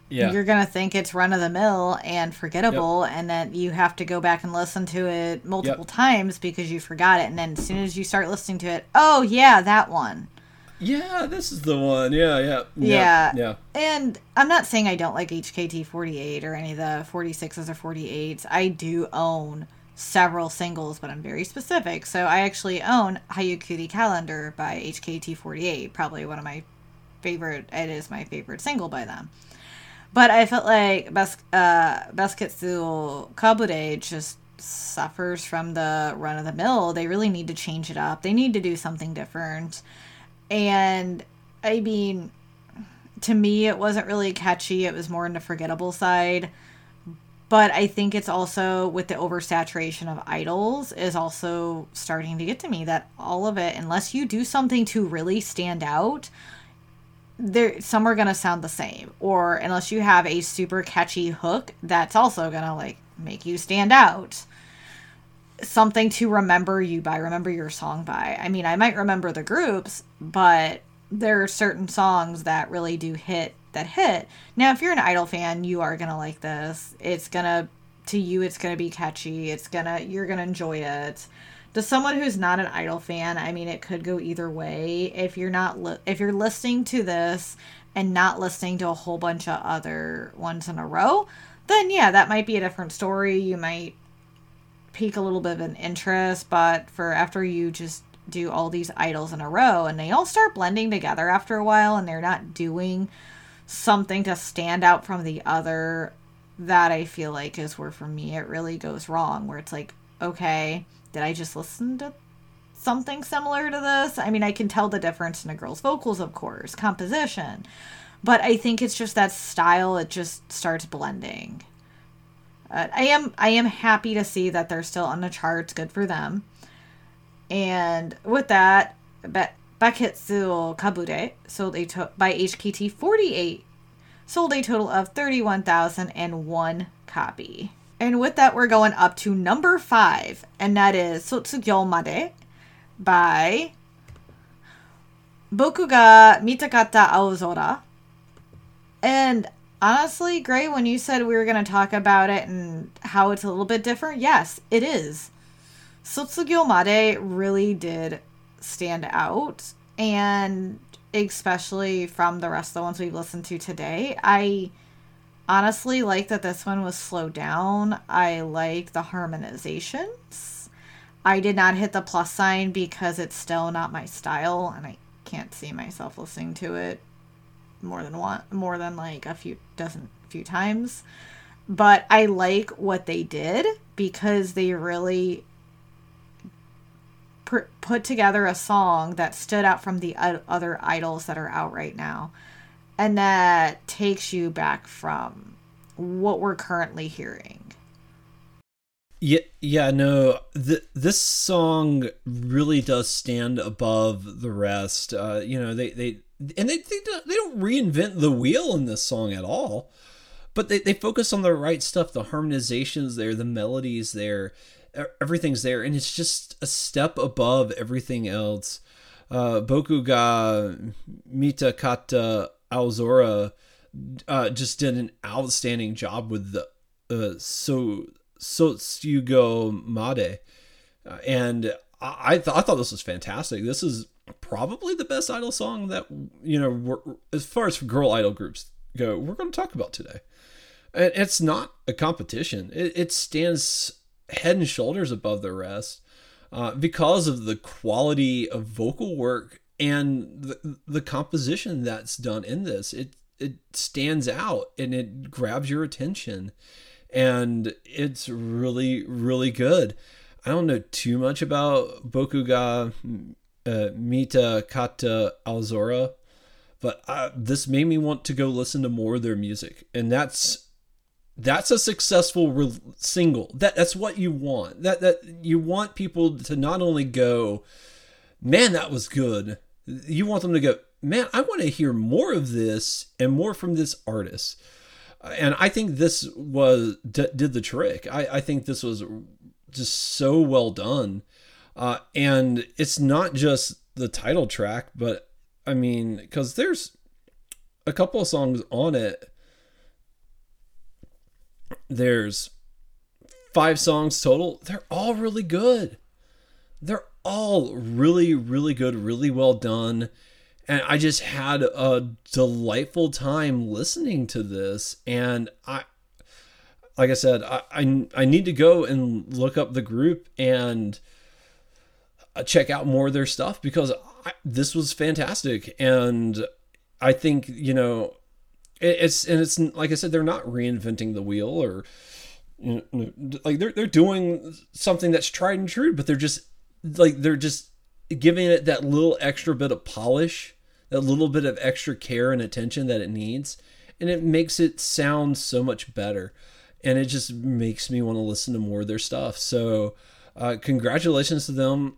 A: yeah. you're gonna think it's run of the mill and forgettable, yep. and then you have to go back and listen to it multiple yep. times because you forgot it. And then as soon as you start listening to it, oh yeah, that one.
B: Yeah, this is the one. Yeah, yeah,
A: yeah, yeah. And I'm not saying I don't like HKT 48 or any of the 46s or 48s. I do own several singles, but I'm very specific. So I actually own Hayaokuri Calendar by HKT48, probably one of my favorite. It is my favorite single by them. But I felt like Bas- uh, Basketsu Kabure just suffers from the run of the mill. They really need to change it up. They need to do something different. And I mean, to me, it wasn't really catchy. It was more in the forgettable side but I think it's also with the oversaturation of idols is also starting to get to me that all of it, unless you do something to really stand out, there some are gonna sound the same. Or unless you have a super catchy hook, that's also gonna like make you stand out. Something to remember you by, remember your song by. I mean, I might remember the groups, but there are certain songs that really do hit that hit. Now, if you're an Idol fan, you are gonna like this. It's gonna to you, it's gonna be catchy. It's gonna you're gonna enjoy it. To someone who's not an Idol fan, I mean, it could go either way. If you're not li- if you're listening to this and not listening to a whole bunch of other ones in a row, then yeah, that might be a different story. You might pique a little bit of an interest, but for after you just do all these idols in a row and they all start blending together after a while and they're not doing something to stand out from the other that I feel like is where for me it really goes wrong where it's like okay did I just listen to something similar to this? I mean I can tell the difference in a girl's vocals of course composition but I think it's just that style it just starts blending uh, I am I am happy to see that they're still on the charts good for them and with that Baketsu Kabure sold a to- by HKT 48 sold a total of 31,001 copy. And with that, we're going up to number five, and that is Sotsugyo Made by Boku ga Mitakatta Aozora. And honestly, Gray, when you said we were going to talk about it and how it's a little bit different, yes, it is. Sotsugyo Made really did stand out, and especially from the rest of the ones we've listened to today, I honestly like that this one was slowed down. I like the harmonizations. I did not hit the plus sign because it's still not my style, and I can't see myself listening to it more than one, more than like a few dozen, few times. But I like what they did because they really put together a song that stood out from the other idols that are out right now and that takes you back from what we're currently hearing
B: yeah yeah no th- this song really does stand above the rest uh you know they they and they they don't, they don't reinvent the wheel in this song at all but they, they focus on the right stuff the harmonizations there the melodies there everything's there and it's just a step above everything else uh boku ga mita kata aozora uh just did an outstanding job with the uh so Sotsugyo Made. Uh, and I, th- I thought this was fantastic. This is probably the best idol song that, you know, as far as girl idol groups go, we're going to talk about today. And it's not a competition, it, it stands head and shoulders above the rest uh, because of the quality of vocal work and the, the composition that's done in this. It, it stands out and it grabs your attention and it's really really good. I don't know too much about Bokuga uh, Mita Kata Alzora. but uh, this made me want to go listen to more of their music, and that's that's a successful re- single. That that's what you want. That that you want people to not only go, man, that was good. You want them to go, man, I want to hear more of this and more from this artist and I think this was d- did the trick. I, I think this was just so well done, uh, and it's not just the title track, but I mean, because there's a couple of songs on it. There's five songs total. They're all really good. They're all really, really good, really well done and I just had a delightful time listening to this. And I, like I said, I, I, I need to go and look up the group and check out more of their stuff because I, this was fantastic. And I think, you know, it, it's, and it's like I said, they're not reinventing the wheel or, you know, like they're, they're doing something that's tried and true, but they're just like, they're just giving it that little extra bit of polish that little bit of extra care and attention that it needs. And it makes it sound so much better. And it just makes me want to listen to more of their stuff. So uh, congratulations to them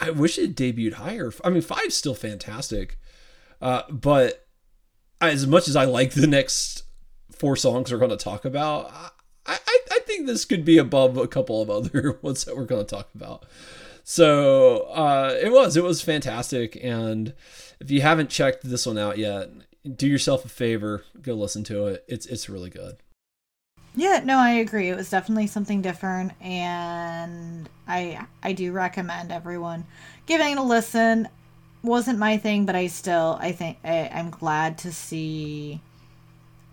B: i wish it debuted higher i mean five's still fantastic uh, but as much as i like the next four songs we're going to talk about I, I, I think this could be above a couple of other ones that we're going to talk about so uh, it was it was fantastic and if you haven't checked this one out yet, do yourself a favor, go listen to it. It's it's really good.
A: Yeah, no, I agree. It was definitely something different and I I do recommend everyone giving it a listen. Wasn't my thing, but I still I think I, I'm glad to see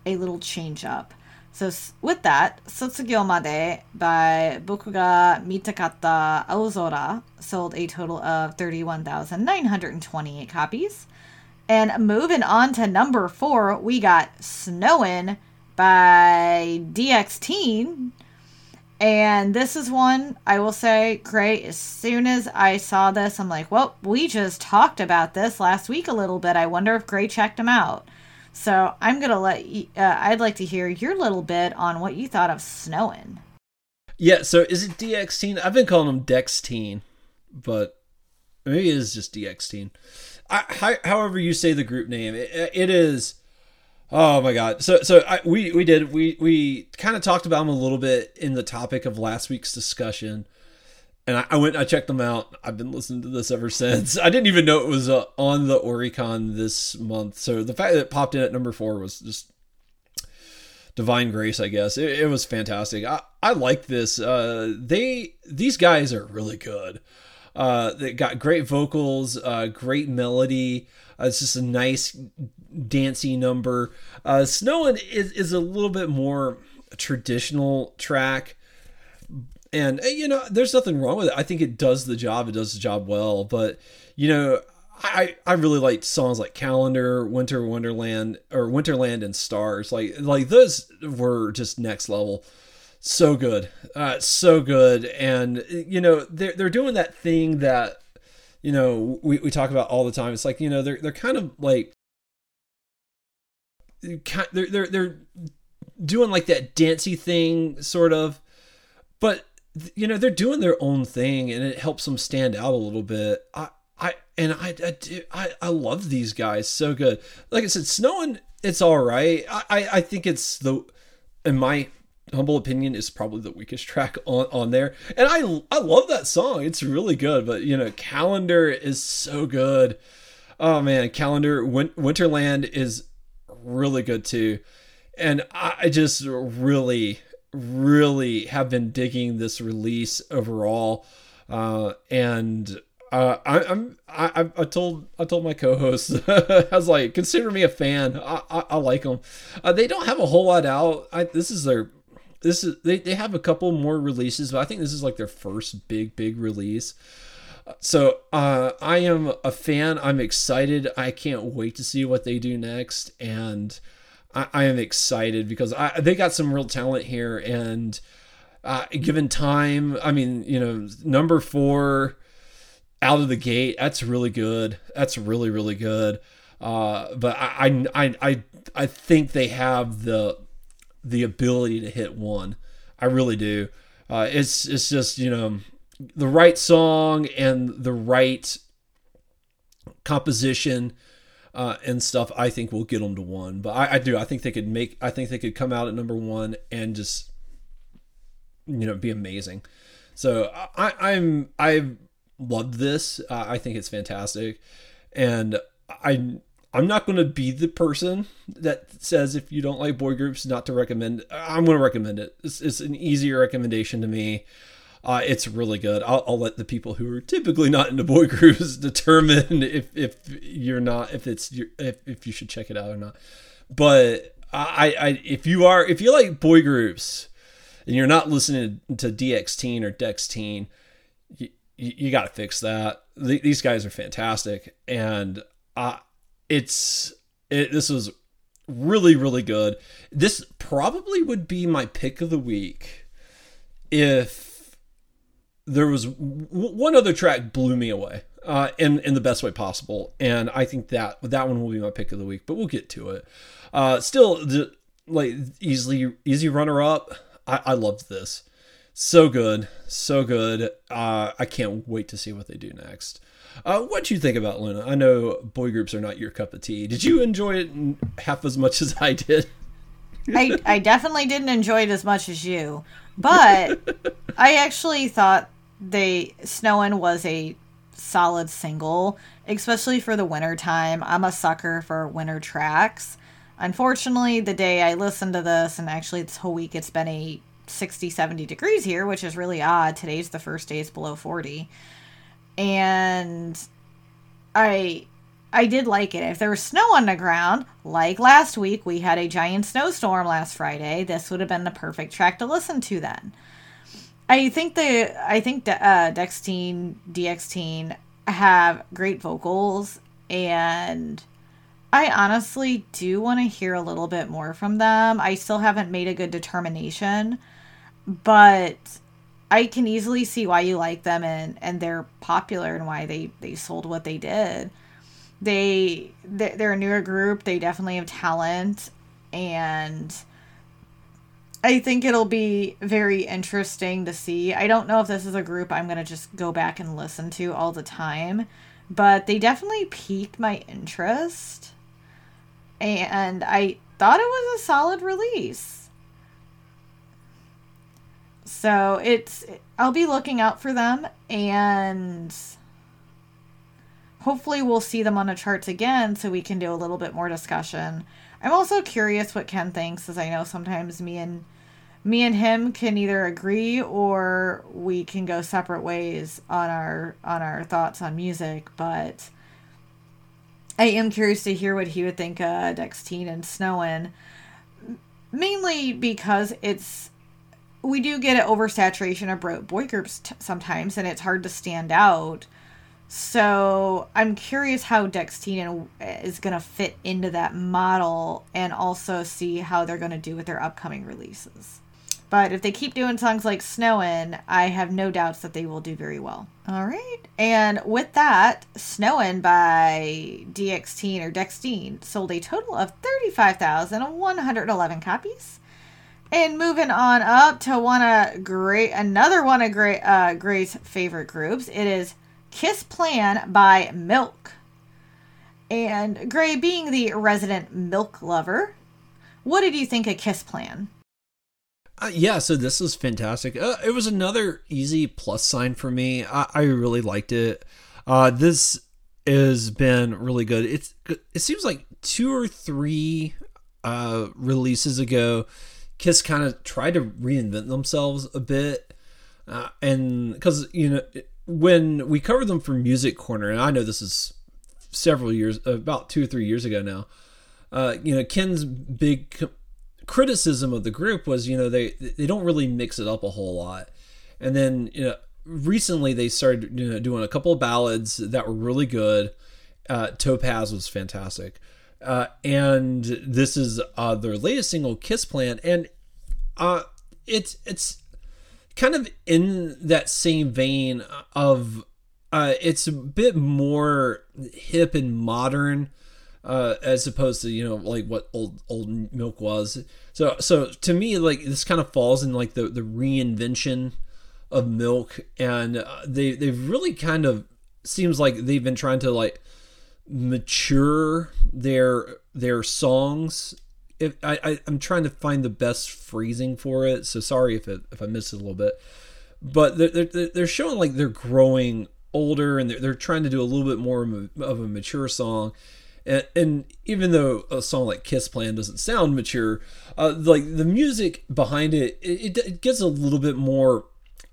A: a little change up. So with that, Sotsugyo Made by Boku ga Mitakatta Aozora sold a total of 31,928 copies. And moving on to number four, we got Snowin' by DX Teen. And this is one I will say, great. As soon as I saw this, I'm like, well, we just talked about this last week a little bit. I wonder if Gray checked him out. So I'm gonna let you, uh, I'd like to hear your little bit on what you thought of snowing.
B: Yeah. So is it DX Teen? I've been calling him Dex Teen, but maybe it is just DX Teen. I, however you say the group name, it, it is Oh my god! So so I, we we did we we kind of talked about them a little bit in the topic of last week's discussion, and I, I went I checked them out. I've been listening to this ever since. I didn't even know it was uh, on the Oricon this month. So the fact that it popped in at number four was just divine grace, I guess. It, it was fantastic. I I like this. Uh, they these guys are really good. Uh, they got great vocals, uh, great melody. Uh, it's just a nice dancey number. Uh, Snowing is, is a little bit more traditional track. And, eh, you know, there's nothing wrong with it. I think it does the job. It does the job well. But, you know, I, I really liked songs like Calendar, Winter Wonderland, or Winterland and Stars. Like like those were just next level. So good, uh, so good, and you know they're they're doing that thing that you know we, we talk about all the time. It's like you know they're they're kind of like they're they're they're doing like that dancey thing sort of. But you know they're doing their own thing and it helps them stand out a little bit. I i and i i i, I love these guys so good. Like i said snowing it's all right. I i think it's the in my humble opinion is probably the weakest track on on there. And i i love that song. It's really good but you know calendar is so good. Oh man. Calendar Win- winterland is really good too. And I just really, really have been digging this release overall. Uh, and uh, I, I'm I, I told I told my co-host I was like consider me a fan I, I, I like them uh, they don't have a whole lot out I, this is their this is they, they have a couple more releases but I think this is like their first big big release so uh, I am a fan. I'm excited. I can't wait to see what they do next, and I, I am excited because I, they got some real talent here. And uh, given time, I mean, you know, number four out of the gate, that's really good. That's really really good. Uh, but I, I I I think they have the the ability to hit one. I really do. Uh, it's it's just you know the right song and the right composition uh, and stuff, I think will get them to one. But I, I, do. I think they could make. I think they could come out at number one and just, you know, be amazing. So I, I'm I love this. Uh, I think it's fantastic, and I I'm not going to be the person that says if you don't like boy groups not to recommend. I'm going to recommend it. It's, it's an easier recommendation to me. Uh, it's really good. I'll, I'll, let the people who are typically not into boy groups determine if, if you're not if it's your, if, if you should check it out or not. But I, I if you are if you like boy groups and you're not listening to DX Teen or Dex Teen, you, you got to fix that. These guys are fantastic, and uh, it's it, this was really really good. This probably would be my pick of the week if there was w- one other track blew me away uh, in in the best way possible, and I think that that one will be my pick of the week. But we'll get to it. Uh, still, the, like easily easy runner up. I, I loved this. So good, so good. Uh, I can't wait to see what they do next. Uh, what do you think about Luna? I know boy groups are not your cup of tea. Did you enjoy it half as much as I did?
A: I, I definitely didn't enjoy it as much as you, but I actually thought they Snowin' was a solid single, especially for the winter time. I'm a sucker for winter tracks. Unfortunately, the day I listened to this, and actually this whole week it's been a 60, 70 degrees here, which is really odd. Today's the first day it's below 40. And I I did like it. If there was snow on the ground, like last week, we had a giant snowstorm last Friday, this would have been the perfect track to listen to then. I think the I think the, uh, Dex Teen, DX have great vocals, and I honestly do want to hear a little bit more from them. I still haven't made a good determination, but I can easily see why you like them and and they're popular and why they they sold what they did. They they're a newer group. They definitely have talent and I think it'll be very interesting to see. I don't know if this is a group I'm going to just go back and listen to all the time, but they definitely piqued my interest. And I thought it was a solid release. So it's I'll be looking out for them and hopefully we'll see them on the charts again so we can do a little bit more discussion. I'm also curious what Ken thinks as I know sometimes me and me and him can either agree or we can go separate ways on our on our thoughts on music, but I am curious to hear what he would think of Dextine and Snowin. Mainly because it's we do get an oversaturation of boy groups t- sometimes, and it's hard to stand out. So I'm curious how Dextine is going to fit into that model, and also see how they're going to do with their upcoming releases. But if they keep doing songs like Snowin', I have no doubts that they will do very well. All right. And with that, Snowin' by DXteen or Dextine sold a total of 35,111 copies. And moving on up to one of great another one of great uh Gray's favorite groups. It is Kiss Plan by Milk. And Gray being the resident milk lover, what did you think of Kiss Plan?
B: Uh, yeah, so this was fantastic. Uh, it was another easy plus sign for me. I, I really liked it. Uh, this has been really good. It's it seems like two or three uh, releases ago, Kiss kind of tried to reinvent themselves a bit, uh, and because you know when we covered them for Music Corner, and I know this is several years, about two or three years ago now. Uh, you know, Ken's big criticism of the group was you know they they don't really mix it up a whole lot. And then you know recently they started you know doing a couple of ballads that were really good. Uh, topaz was fantastic. Uh, and this is uh, their latest single kiss plan. And uh, it's it's kind of in that same vein of uh, it's a bit more hip and modern uh, as opposed to you know like what old old milk was. So so to me like this kind of falls in like the the reinvention of milk, and uh, they they've really kind of seems like they've been trying to like mature their their songs. If I, I I'm trying to find the best phrasing for it, so sorry if it if I missed it a little bit, but they're they're, they're showing like they're growing older and they're, they're trying to do a little bit more of a mature song and, and even though a song like Kiss Plan doesn't sound mature, uh, like the music behind it, it, it gets a little bit more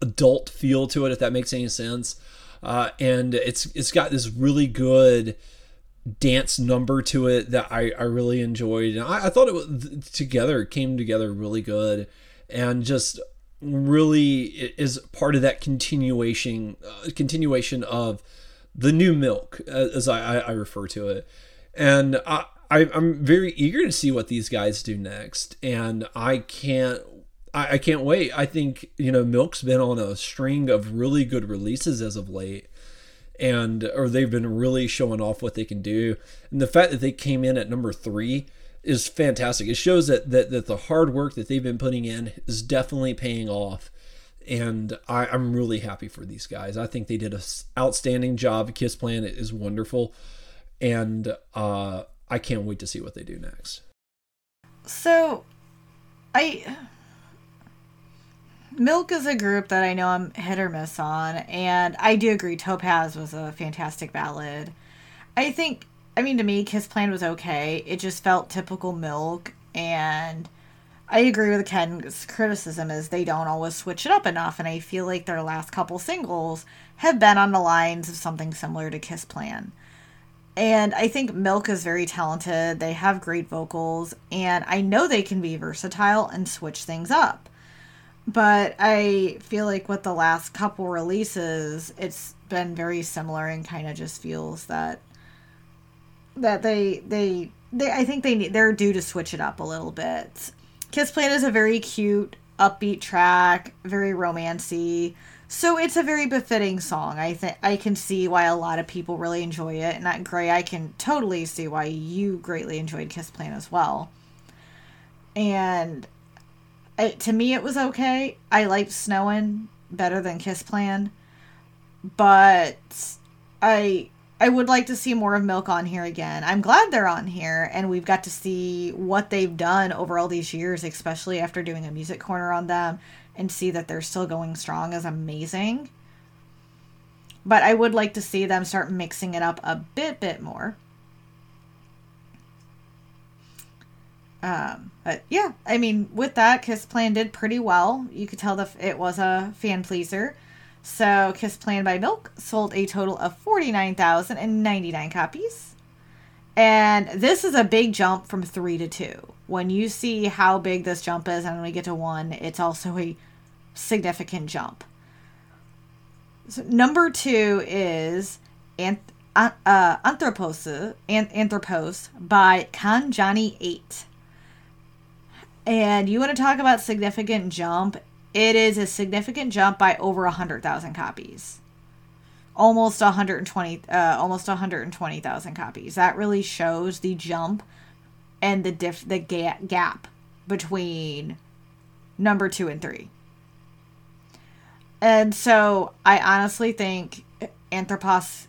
B: adult feel to it, if that makes any sense. Uh, and it's it's got this really good dance number to it that I, I really enjoyed, and I, I thought it was together came together really good, and just really is part of that continuation uh, continuation of the new milk as I, I refer to it and I, I am very eager to see what these guys do next, and I can't. I can't wait. I think you know Milk's been on a string of really good releases as of late, and or they've been really showing off what they can do. And the fact that they came in at number three is fantastic. It shows that that, that the hard work that they've been putting in is definitely paying off. And I, I'm really happy for these guys. I think they did an outstanding job. Kiss Plan is wonderful and uh, I can't wait to see what they do next.
A: So, I Milk is a group that I know I'm hit or miss on, and I do agree. Topaz was a fantastic ballad. I think, I mean, to me, Kiss Plan was okay. It just felt typical Milk, and I agree with Ken's criticism is they don't always switch it up enough, and I feel like their last couple singles have been on the lines of something similar to Kiss Plan. And I think Milk is very talented. They have great vocals, and I know they can be versatile and switch things up. But I feel like with the last couple releases, it's been very similar and kind of just feels that that they they they I think they need they're due to switch it up a little bit. Kiss Plan is a very cute, upbeat track, very romancy. So it's a very befitting song. I think I can see why a lot of people really enjoy it, and that Gray, I can totally see why you greatly enjoyed Kiss Plan as well. And it, to me, it was okay. I liked Snowin' better than Kiss Plan, but I I would like to see more of Milk on here again. I'm glad they're on here and we've got to see what they've done over all these years, especially after doing a music corner on them and see that they're still going strong is amazing. But I would like to see them start mixing it up a bit bit more. Um, but yeah, I mean, with that, Kiss Plan did pretty well. You could tell that it was a fan pleaser. So, Kiss Plan by Milk sold a total of 49,099 copies. And this is a big jump from 3 to 2. When you see how big this jump is and when we get to 1, it's also a significant jump. So number 2 is Anth- uh, Anthropos, Anthropos by Kanjani 8. And you want to talk about significant jump? It is a significant jump by over 100,000 copies. Almost 120 uh, almost 120,000 copies. That really shows the jump and the diff the ga- gap between number 2 and 3. And so I honestly think Anthropos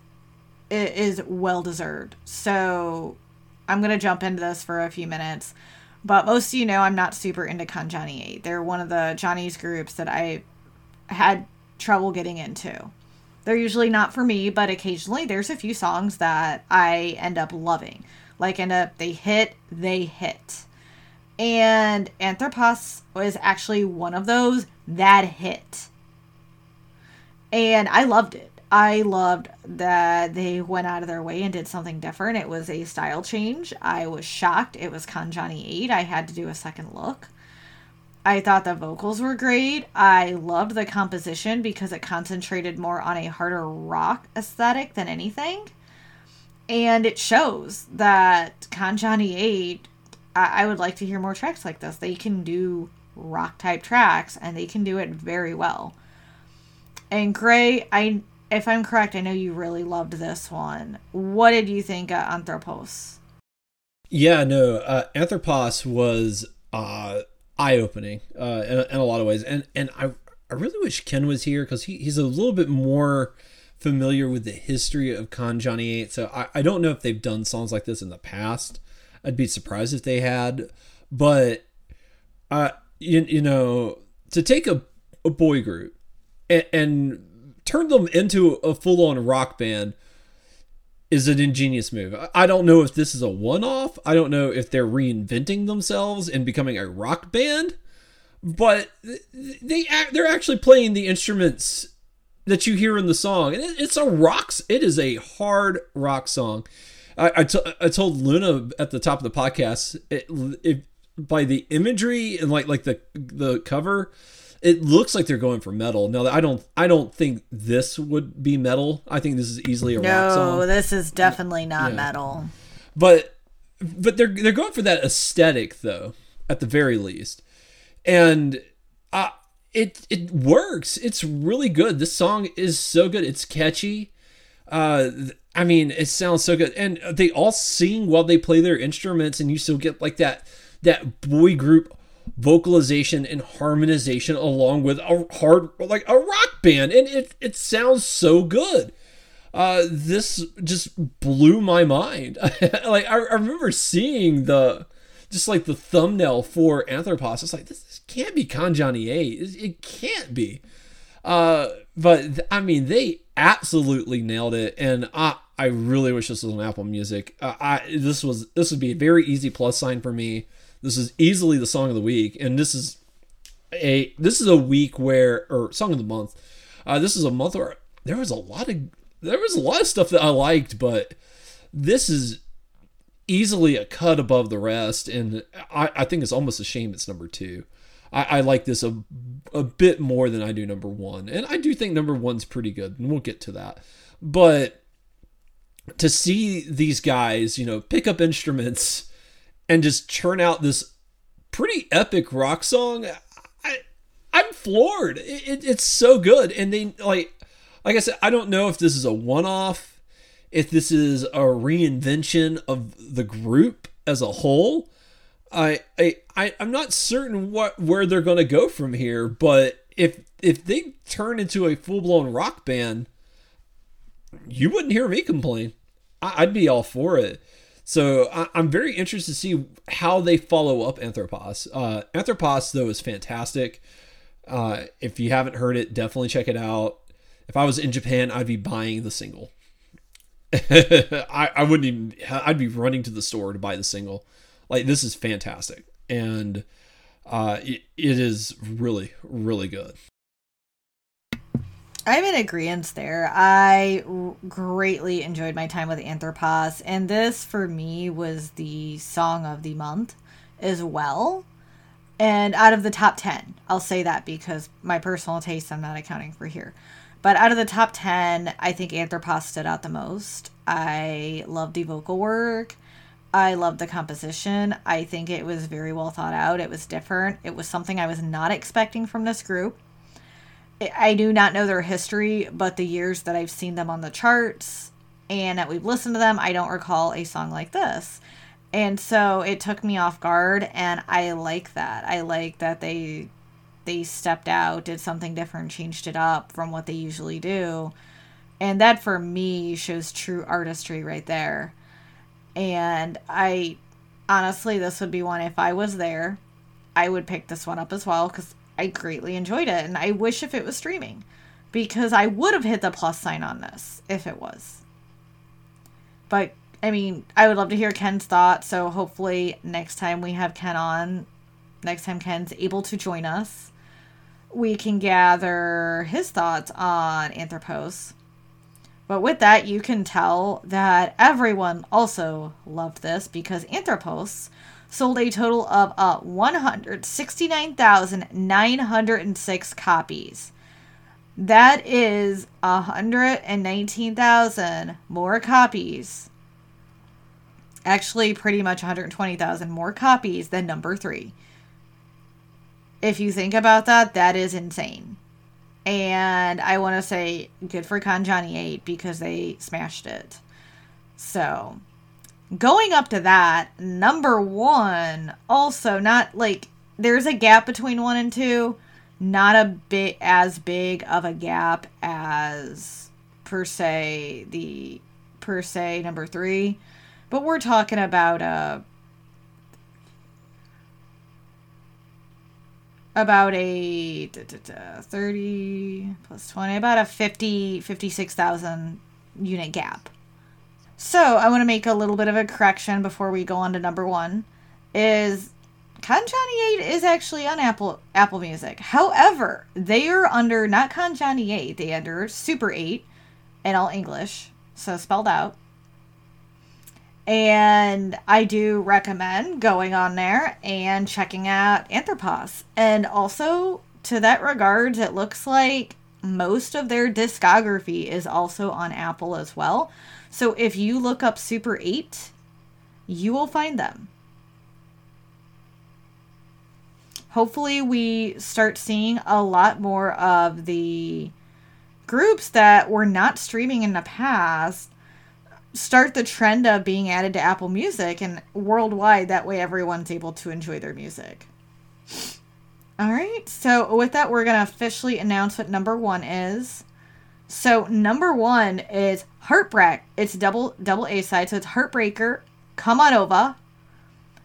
A: is well deserved. So I'm going to jump into this for a few minutes. But most of you know I'm not super into Kanjani 8. They're one of the Johnny's groups that I had trouble getting into. They're usually not for me, but occasionally there's a few songs that I end up loving. Like end up they hit, they hit. And Anthropos was actually one of those that hit. And I loved it. I loved that they went out of their way and did something different. It was a style change. I was shocked. It was Kanjani 8. I had to do a second look. I thought the vocals were great. I loved the composition because it concentrated more on a harder rock aesthetic than anything. And it shows that Kanjani 8, I, I would like to hear more tracks like this. They can do rock type tracks and they can do it very well. And Gray, I if I'm correct, I know you really loved this one. What did you think of Anthropos?
B: Yeah, no, uh, Anthropos was uh, eye opening uh, in, in, a lot of ways, and and I I really wish Ken was here because he, he's a little bit more familiar with the history of Kanjani 8. So I, I don't know if they've done songs like this in the past. I'd be surprised if they had, but uh, you, you know, to take a, a boy group and, and turn them into a full on rock band is an ingenious move. I don't know if this is a one off. I don't know if they're reinventing themselves and becoming a rock band, but they they're actually playing the instruments that you hear in the song, and it's a rocks. It is a hard rock song. I, I, t- I told Luna at the top of the podcast it, it, by the imagery and like like the the cover it looks like they're going for metal. No, I don't. I don't think this would be metal. I think this is easily a
A: no,
B: rock song.
A: No, this is definitely not yeah. metal.
B: But but they're they're going for that aesthetic though, at the very least, and uh, it it works. It's really good. This song is so good. It's catchy. Uh, I mean, it sounds so good, and they all sing while they play their instruments, and you still get like that that boy group vocalization and harmonization along with a hard like a rock band. And it it sounds so good. Uh this just blew my mind. Like I, I remember seeing the just like the thumbnail for anthropos. It's like this, this can't be kanjani 8 it, it can't be. Uh but i mean they absolutely nailed it. And i i really wish this was on apple music. Uh, i this was this would be a very easy plus sign for me this is easily the song of the week, and this is a this is a week where or song of the month. Uh, this is a month where there was a lot of there was a lot of stuff that I liked, but this is easily a cut above the rest, and I, I think it's almost a shame it's number two. I, I like this a, a bit more than I do number one, and I do think number one's pretty good, and we'll get to that. But to see these guys, you know, pick up instruments and just churn out this pretty epic rock song. I, I'm floored. It, it, it's so good, and they like, like I said, I don't know if this is a one-off, if this is a reinvention of the group as a whole. I, I, I I'm not certain what where they're to go from here, but if if they turn into a full blown rock band, you wouldn't hear me complain. I'd be all for it. So I, am very interested to see how they follow up Anthropos. Uh, Anthropos though is fantastic. Uh, if you haven't heard it, definitely check it out. If I was in Japan, I'd be buying the single. I, I wouldn't even. I'd be running to the store to buy the single. Like this is fantastic, and uh, it, it is really really good.
A: I'm in agreement there. I greatly enjoyed my time with Anthropos, and this for me was the song of the month as well. And out of the top 10, I'll say that because my personal taste, I'm not accounting for here. But out of the top 10, I think Anthropos stood out the most. I love the vocal work. I love the composition. I think it was very well thought out. It was different. It was something I was not expecting from this group. I do not know their history, but the years that I've seen them on the charts and that we've listened to them, I don't recall a song like this. And so it took me off guard and I like that. I like that they they stepped out, did something different, changed it up from what they usually do. And that for me shows true artistry right there. And I honestly this would be one if I was there, I would pick this one up as well cuz I greatly enjoyed it, and I wish if it was streaming because I would have hit the plus sign on this if it was. But I mean, I would love to hear Ken's thoughts. So hopefully, next time we have Ken on, next time Ken's able to join us, we can gather his thoughts on Anthropos. But with that, you can tell that everyone also loved this because Anthropos sold a total of uh, 169,906 copies. That is 119,000 more copies. Actually, pretty much 120,000 more copies than number three. If you think about that, that is insane. And I want to say good for Kanjani 8 because they smashed it. So, going up to that, number one, also not like there's a gap between one and two, not a bit as big of a gap as per se the per se number three, but we're talking about a about a da, da, da, 30 plus 20 about a 50 56,000 unit gap so I want to make a little bit of a correction before we go on to number one. Is Kanjani 8 is actually on Apple Apple Music. However, they are under not Kanjani 8, they under Super 8 in all English, so spelled out. And I do recommend going on there and checking out Anthropos. And also, to that regards, it looks like most of their discography is also on Apple as well. So if you look up Super 8, you will find them. Hopefully, we start seeing a lot more of the groups that were not streaming in the past start the trend of being added to Apple Music and worldwide. That way, everyone's able to enjoy their music. All right, so with that, we're going to officially announce what number one is. So number one is Heartbreak. It's double double A side, so it's Heartbreaker, C'monova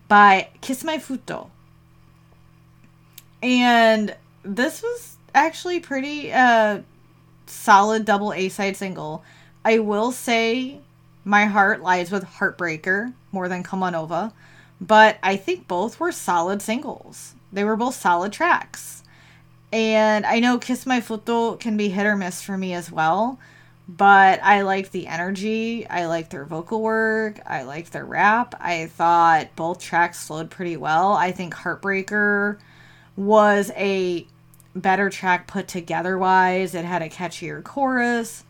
A: by Kis-My-Ft2. And this was actually pretty uh solid double A side single. I will say my heart lies with Heartbreaker more than C'monova, but I think both were solid singles. They were both solid tracks. And I know Kis-My-Ft2 can be hit or miss for me as well. But I liked the energy. I liked their vocal work. I liked their rap. I thought both tracks flowed pretty well. I think Heartbreaker was a better track put together wise. It had a catchier chorus.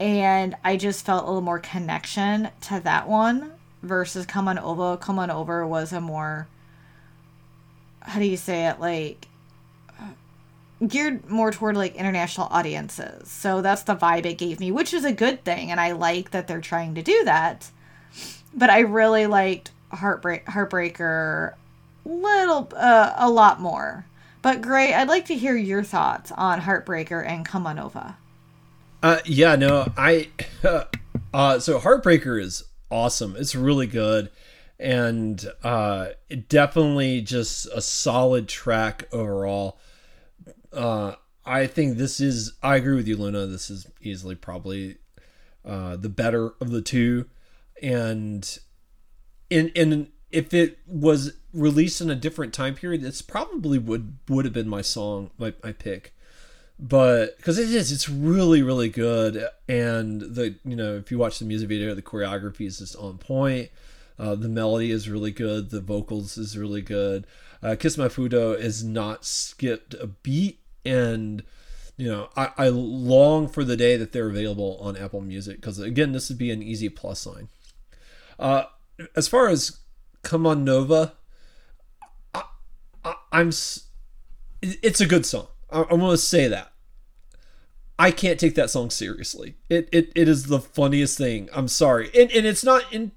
A: And I just felt a little more connection to that one versus C'monova. Come On Over was a more, how do you say it? Like, geared more toward like international audiences. So that's the vibe it gave me, which is a good thing and I like that they're trying to do that. But I really liked Heartbreak Heartbreaker little uh, a lot more. But great, I'd like to hear your thoughts on Heartbreaker and C'monova.
B: Uh yeah, no, I Uh, so Heartbreaker is awesome. It's really good, and uh, definitely just a solid track overall. Uh, I think this is. I agree with you, Luna. This is easily probably uh, the better of the two, and in in if it was released in a different time period, this probably would would have been my song, my, my pick. But because it is, it's really really good, and the you know if you watch the music video, the choreography is just on point. Uh, the melody is really good. The vocals is really good. Uh, Kis-My-Ft2 is not skipped a beat, and you know I, I long for the day that they're available on Apple Music because again, this would be an easy plus sign. Uh, as far as C'monova, I, am It's a good song. I, I want to say that. I can't take that song seriously. It it, it is the funniest thing. I'm sorry, and and it's not in,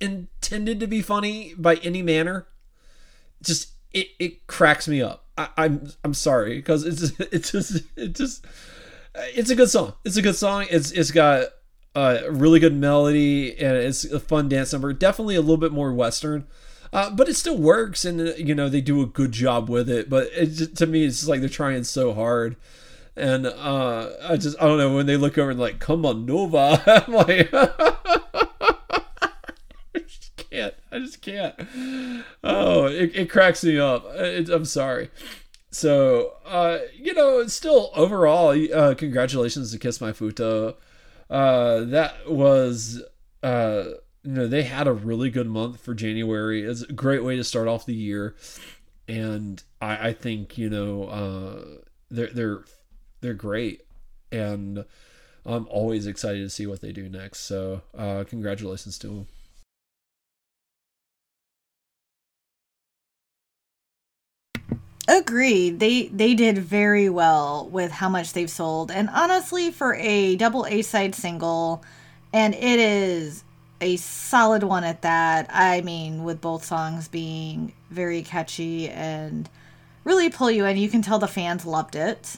B: intended to be funny by any manner. Just it it cracks me up. I, I'm I'm sorry because it's it's just it just it's a good song. It's a good song. It's it's got a really good melody and it's a fun dance number. Definitely a little bit more western, uh, but it still works, and uh, you know they do a good job with it. But it to me, it's just like they're trying so hard, and uh, I just I don't know when they look over and like, come on Nova, I'm like. Can't. I just can't. Oh, it, it cracks me up. It, I'm sorry. So, uh, you know, still overall, uh, congratulations to Kis-My-Ft2 uh, that was uh, you know they had a really good month for January. It's a great way to start off the year, and I, I think you know uh, they're they're they're great, and I'm always excited to see what they do next. So uh, congratulations to them.
A: Agreed. They they did very well with how much they've sold. And honestly, for a double A side single, and it is a solid one at that. I mean, with both songs being very catchy and really pull you in. You can tell the fans loved it.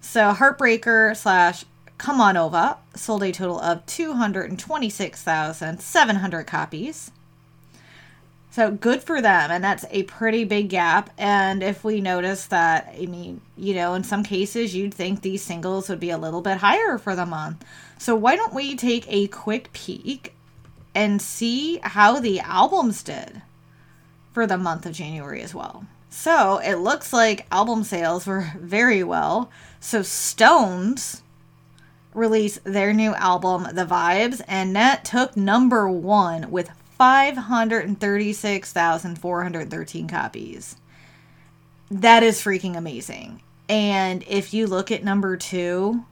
A: So Heartbreaker slash C'monova sold a total of 226,700 copies. So good for them. And that's a pretty big gap. And if we notice that, I mean, you know, in some cases, you'd think these singles would be a little bit higher for the month. So why don't we take a quick peek and see how the albums did for the month of January as well? So it looks like album sales were very well. So SixTONES released their new album, The Vibes, and that took number one with 536,413 copies. That is freaking amazing. And if you look at number two,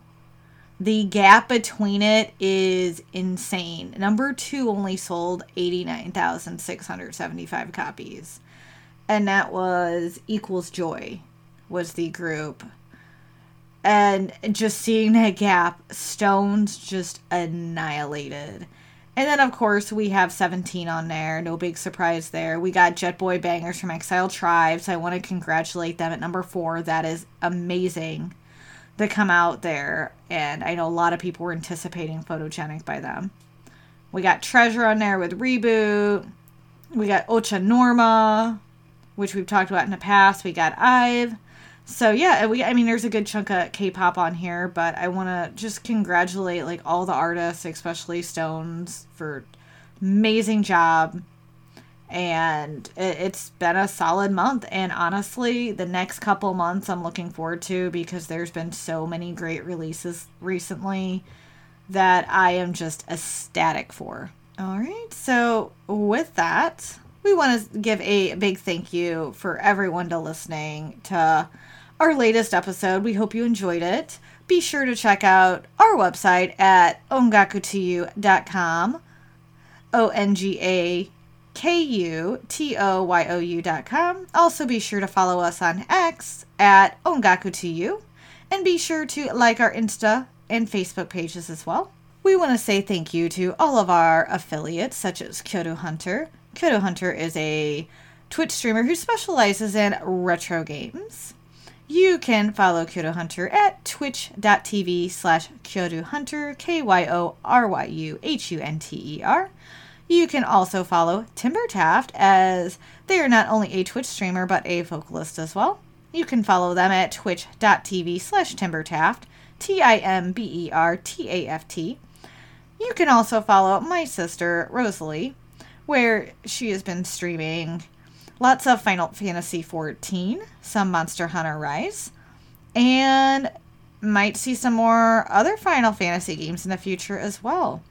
A: the gap between it is insane. Number two only sold 89,675 copies. And that was Equals Joy, was the group. And just seeing that gap, SixTONES just annihilated. And then, of course, we have 17 on there. No big surprise there. We got Jet Boy Bangers from Exile Tribe. So I want to congratulate them at number four. That is amazing to come out there. And I know a lot of people were anticipating Photogenic by them. We got Treasure on there with Reboot. We got Ocha Norma, which we've talked about in the past. We got Ive. So yeah, uh, we I mean there's a good chunk of K-pop on here, but I want to just congratulate like all the artists, especially SixTONES for amazing job. And it, it's been a solid month and honestly, the next couple months I'm looking forward to because there's been so many great releases recently that I am just ecstatic for. All right. So, with that, we want to give a big thank you for everyone to listening to our latest episode. We hope you enjoyed it. Be sure to check out our website at ongakutoyou.com. O N G A K U T O Y O U.com. Also, be sure to follow us on X at ongakutoyou. And be sure to like our Insta and Facebook pages as well. We want to say thank you to all of our affiliates, such as Kyoryu Hunter. Kyoryu Hunter is a Twitch streamer who specializes in retro games. You can follow Kyoryu Hunter at twitch.tv slash Kyoryu Hunter, K Y O R Y U H U N T E R. You can also follow Timber Taft as they are not only a Twitch streamer but a vocalist as well. You can follow them at twitch.tv slash timbertaft, T I M B E R T A F T. You can also follow my sister, Rosalie, where she has been streaming lots of Final Fantasy XIV, some Monster Hunter Rise, and might see some more other Final Fantasy games in the future as well.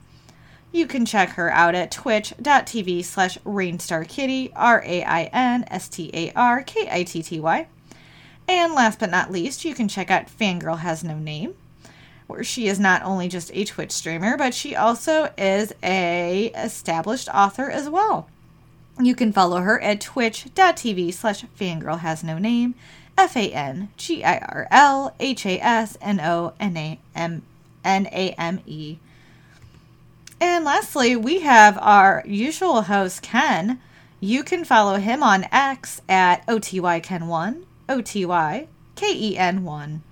A: You can check her out at twitch.tv slash rainstarkitty, R-A-I-N-S-T-A-R-K-I-T-T-Y. And last but not least, you can check out Fangirl Has No Name, where she is not only just a Twitch streamer, but she also is a established author as well. You can follow her at twitch.tv slash fangirl has no name, F A N G I R L H A S N O N A M N A M E. And lastly, we have our usual host, Ken. You can follow him on X at OTYKen1, O T Y K E N 1,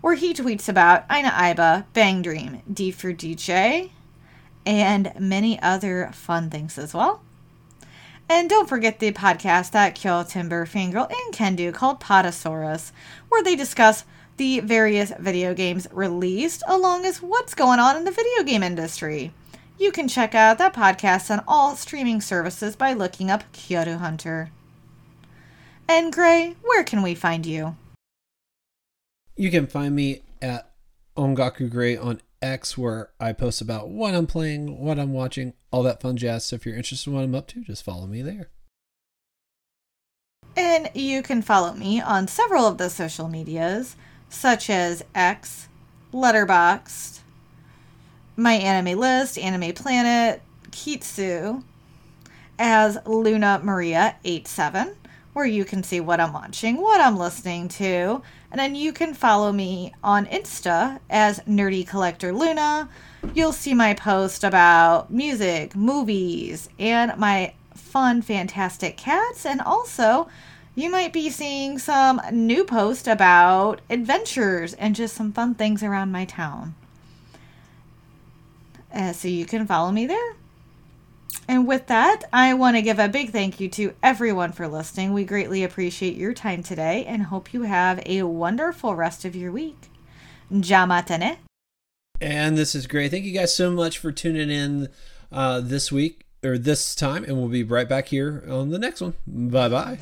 A: where he tweets about Ina Iba, Bang Dream, D for DJ, and many other fun things as well. And don't forget the podcast that Kyo Timber, Fangirl, and Ken do called Podosaurus, where they discuss the various video games released, along as what's going on in the video game industry. You can check out that podcast on all streaming services by looking up Kyoryu Hunter. And Gray, where can we find you?
B: You can find me at Ongaku Gray on X, where I post about what I'm playing, what I'm watching, all that fun jazz. So if you're interested in what I'm up to, just follow me there.
A: And you can follow me on several of the social medias, such as X, Letterboxd, My Anime List, Anime Planet, Kitsu, as Luna Maria 87, where you can see what I'm watching, what I'm listening to, and then you can follow me on Insta as Nerdy Collector Luna. You'll see my post about music, movies, and my fun, fantastic cats. And also, you might be seeing some new post about adventures and just some fun things around my town. Uh, so you can follow me there. And with that, I want to give a big thank you to everyone for listening. We greatly appreciate your time today and hope you have a wonderful rest of your week. Jamatane.
B: And this is great. Thank you guys so much for tuning in uh, this week or this time, and we'll be right back here on the next one. Bye bye.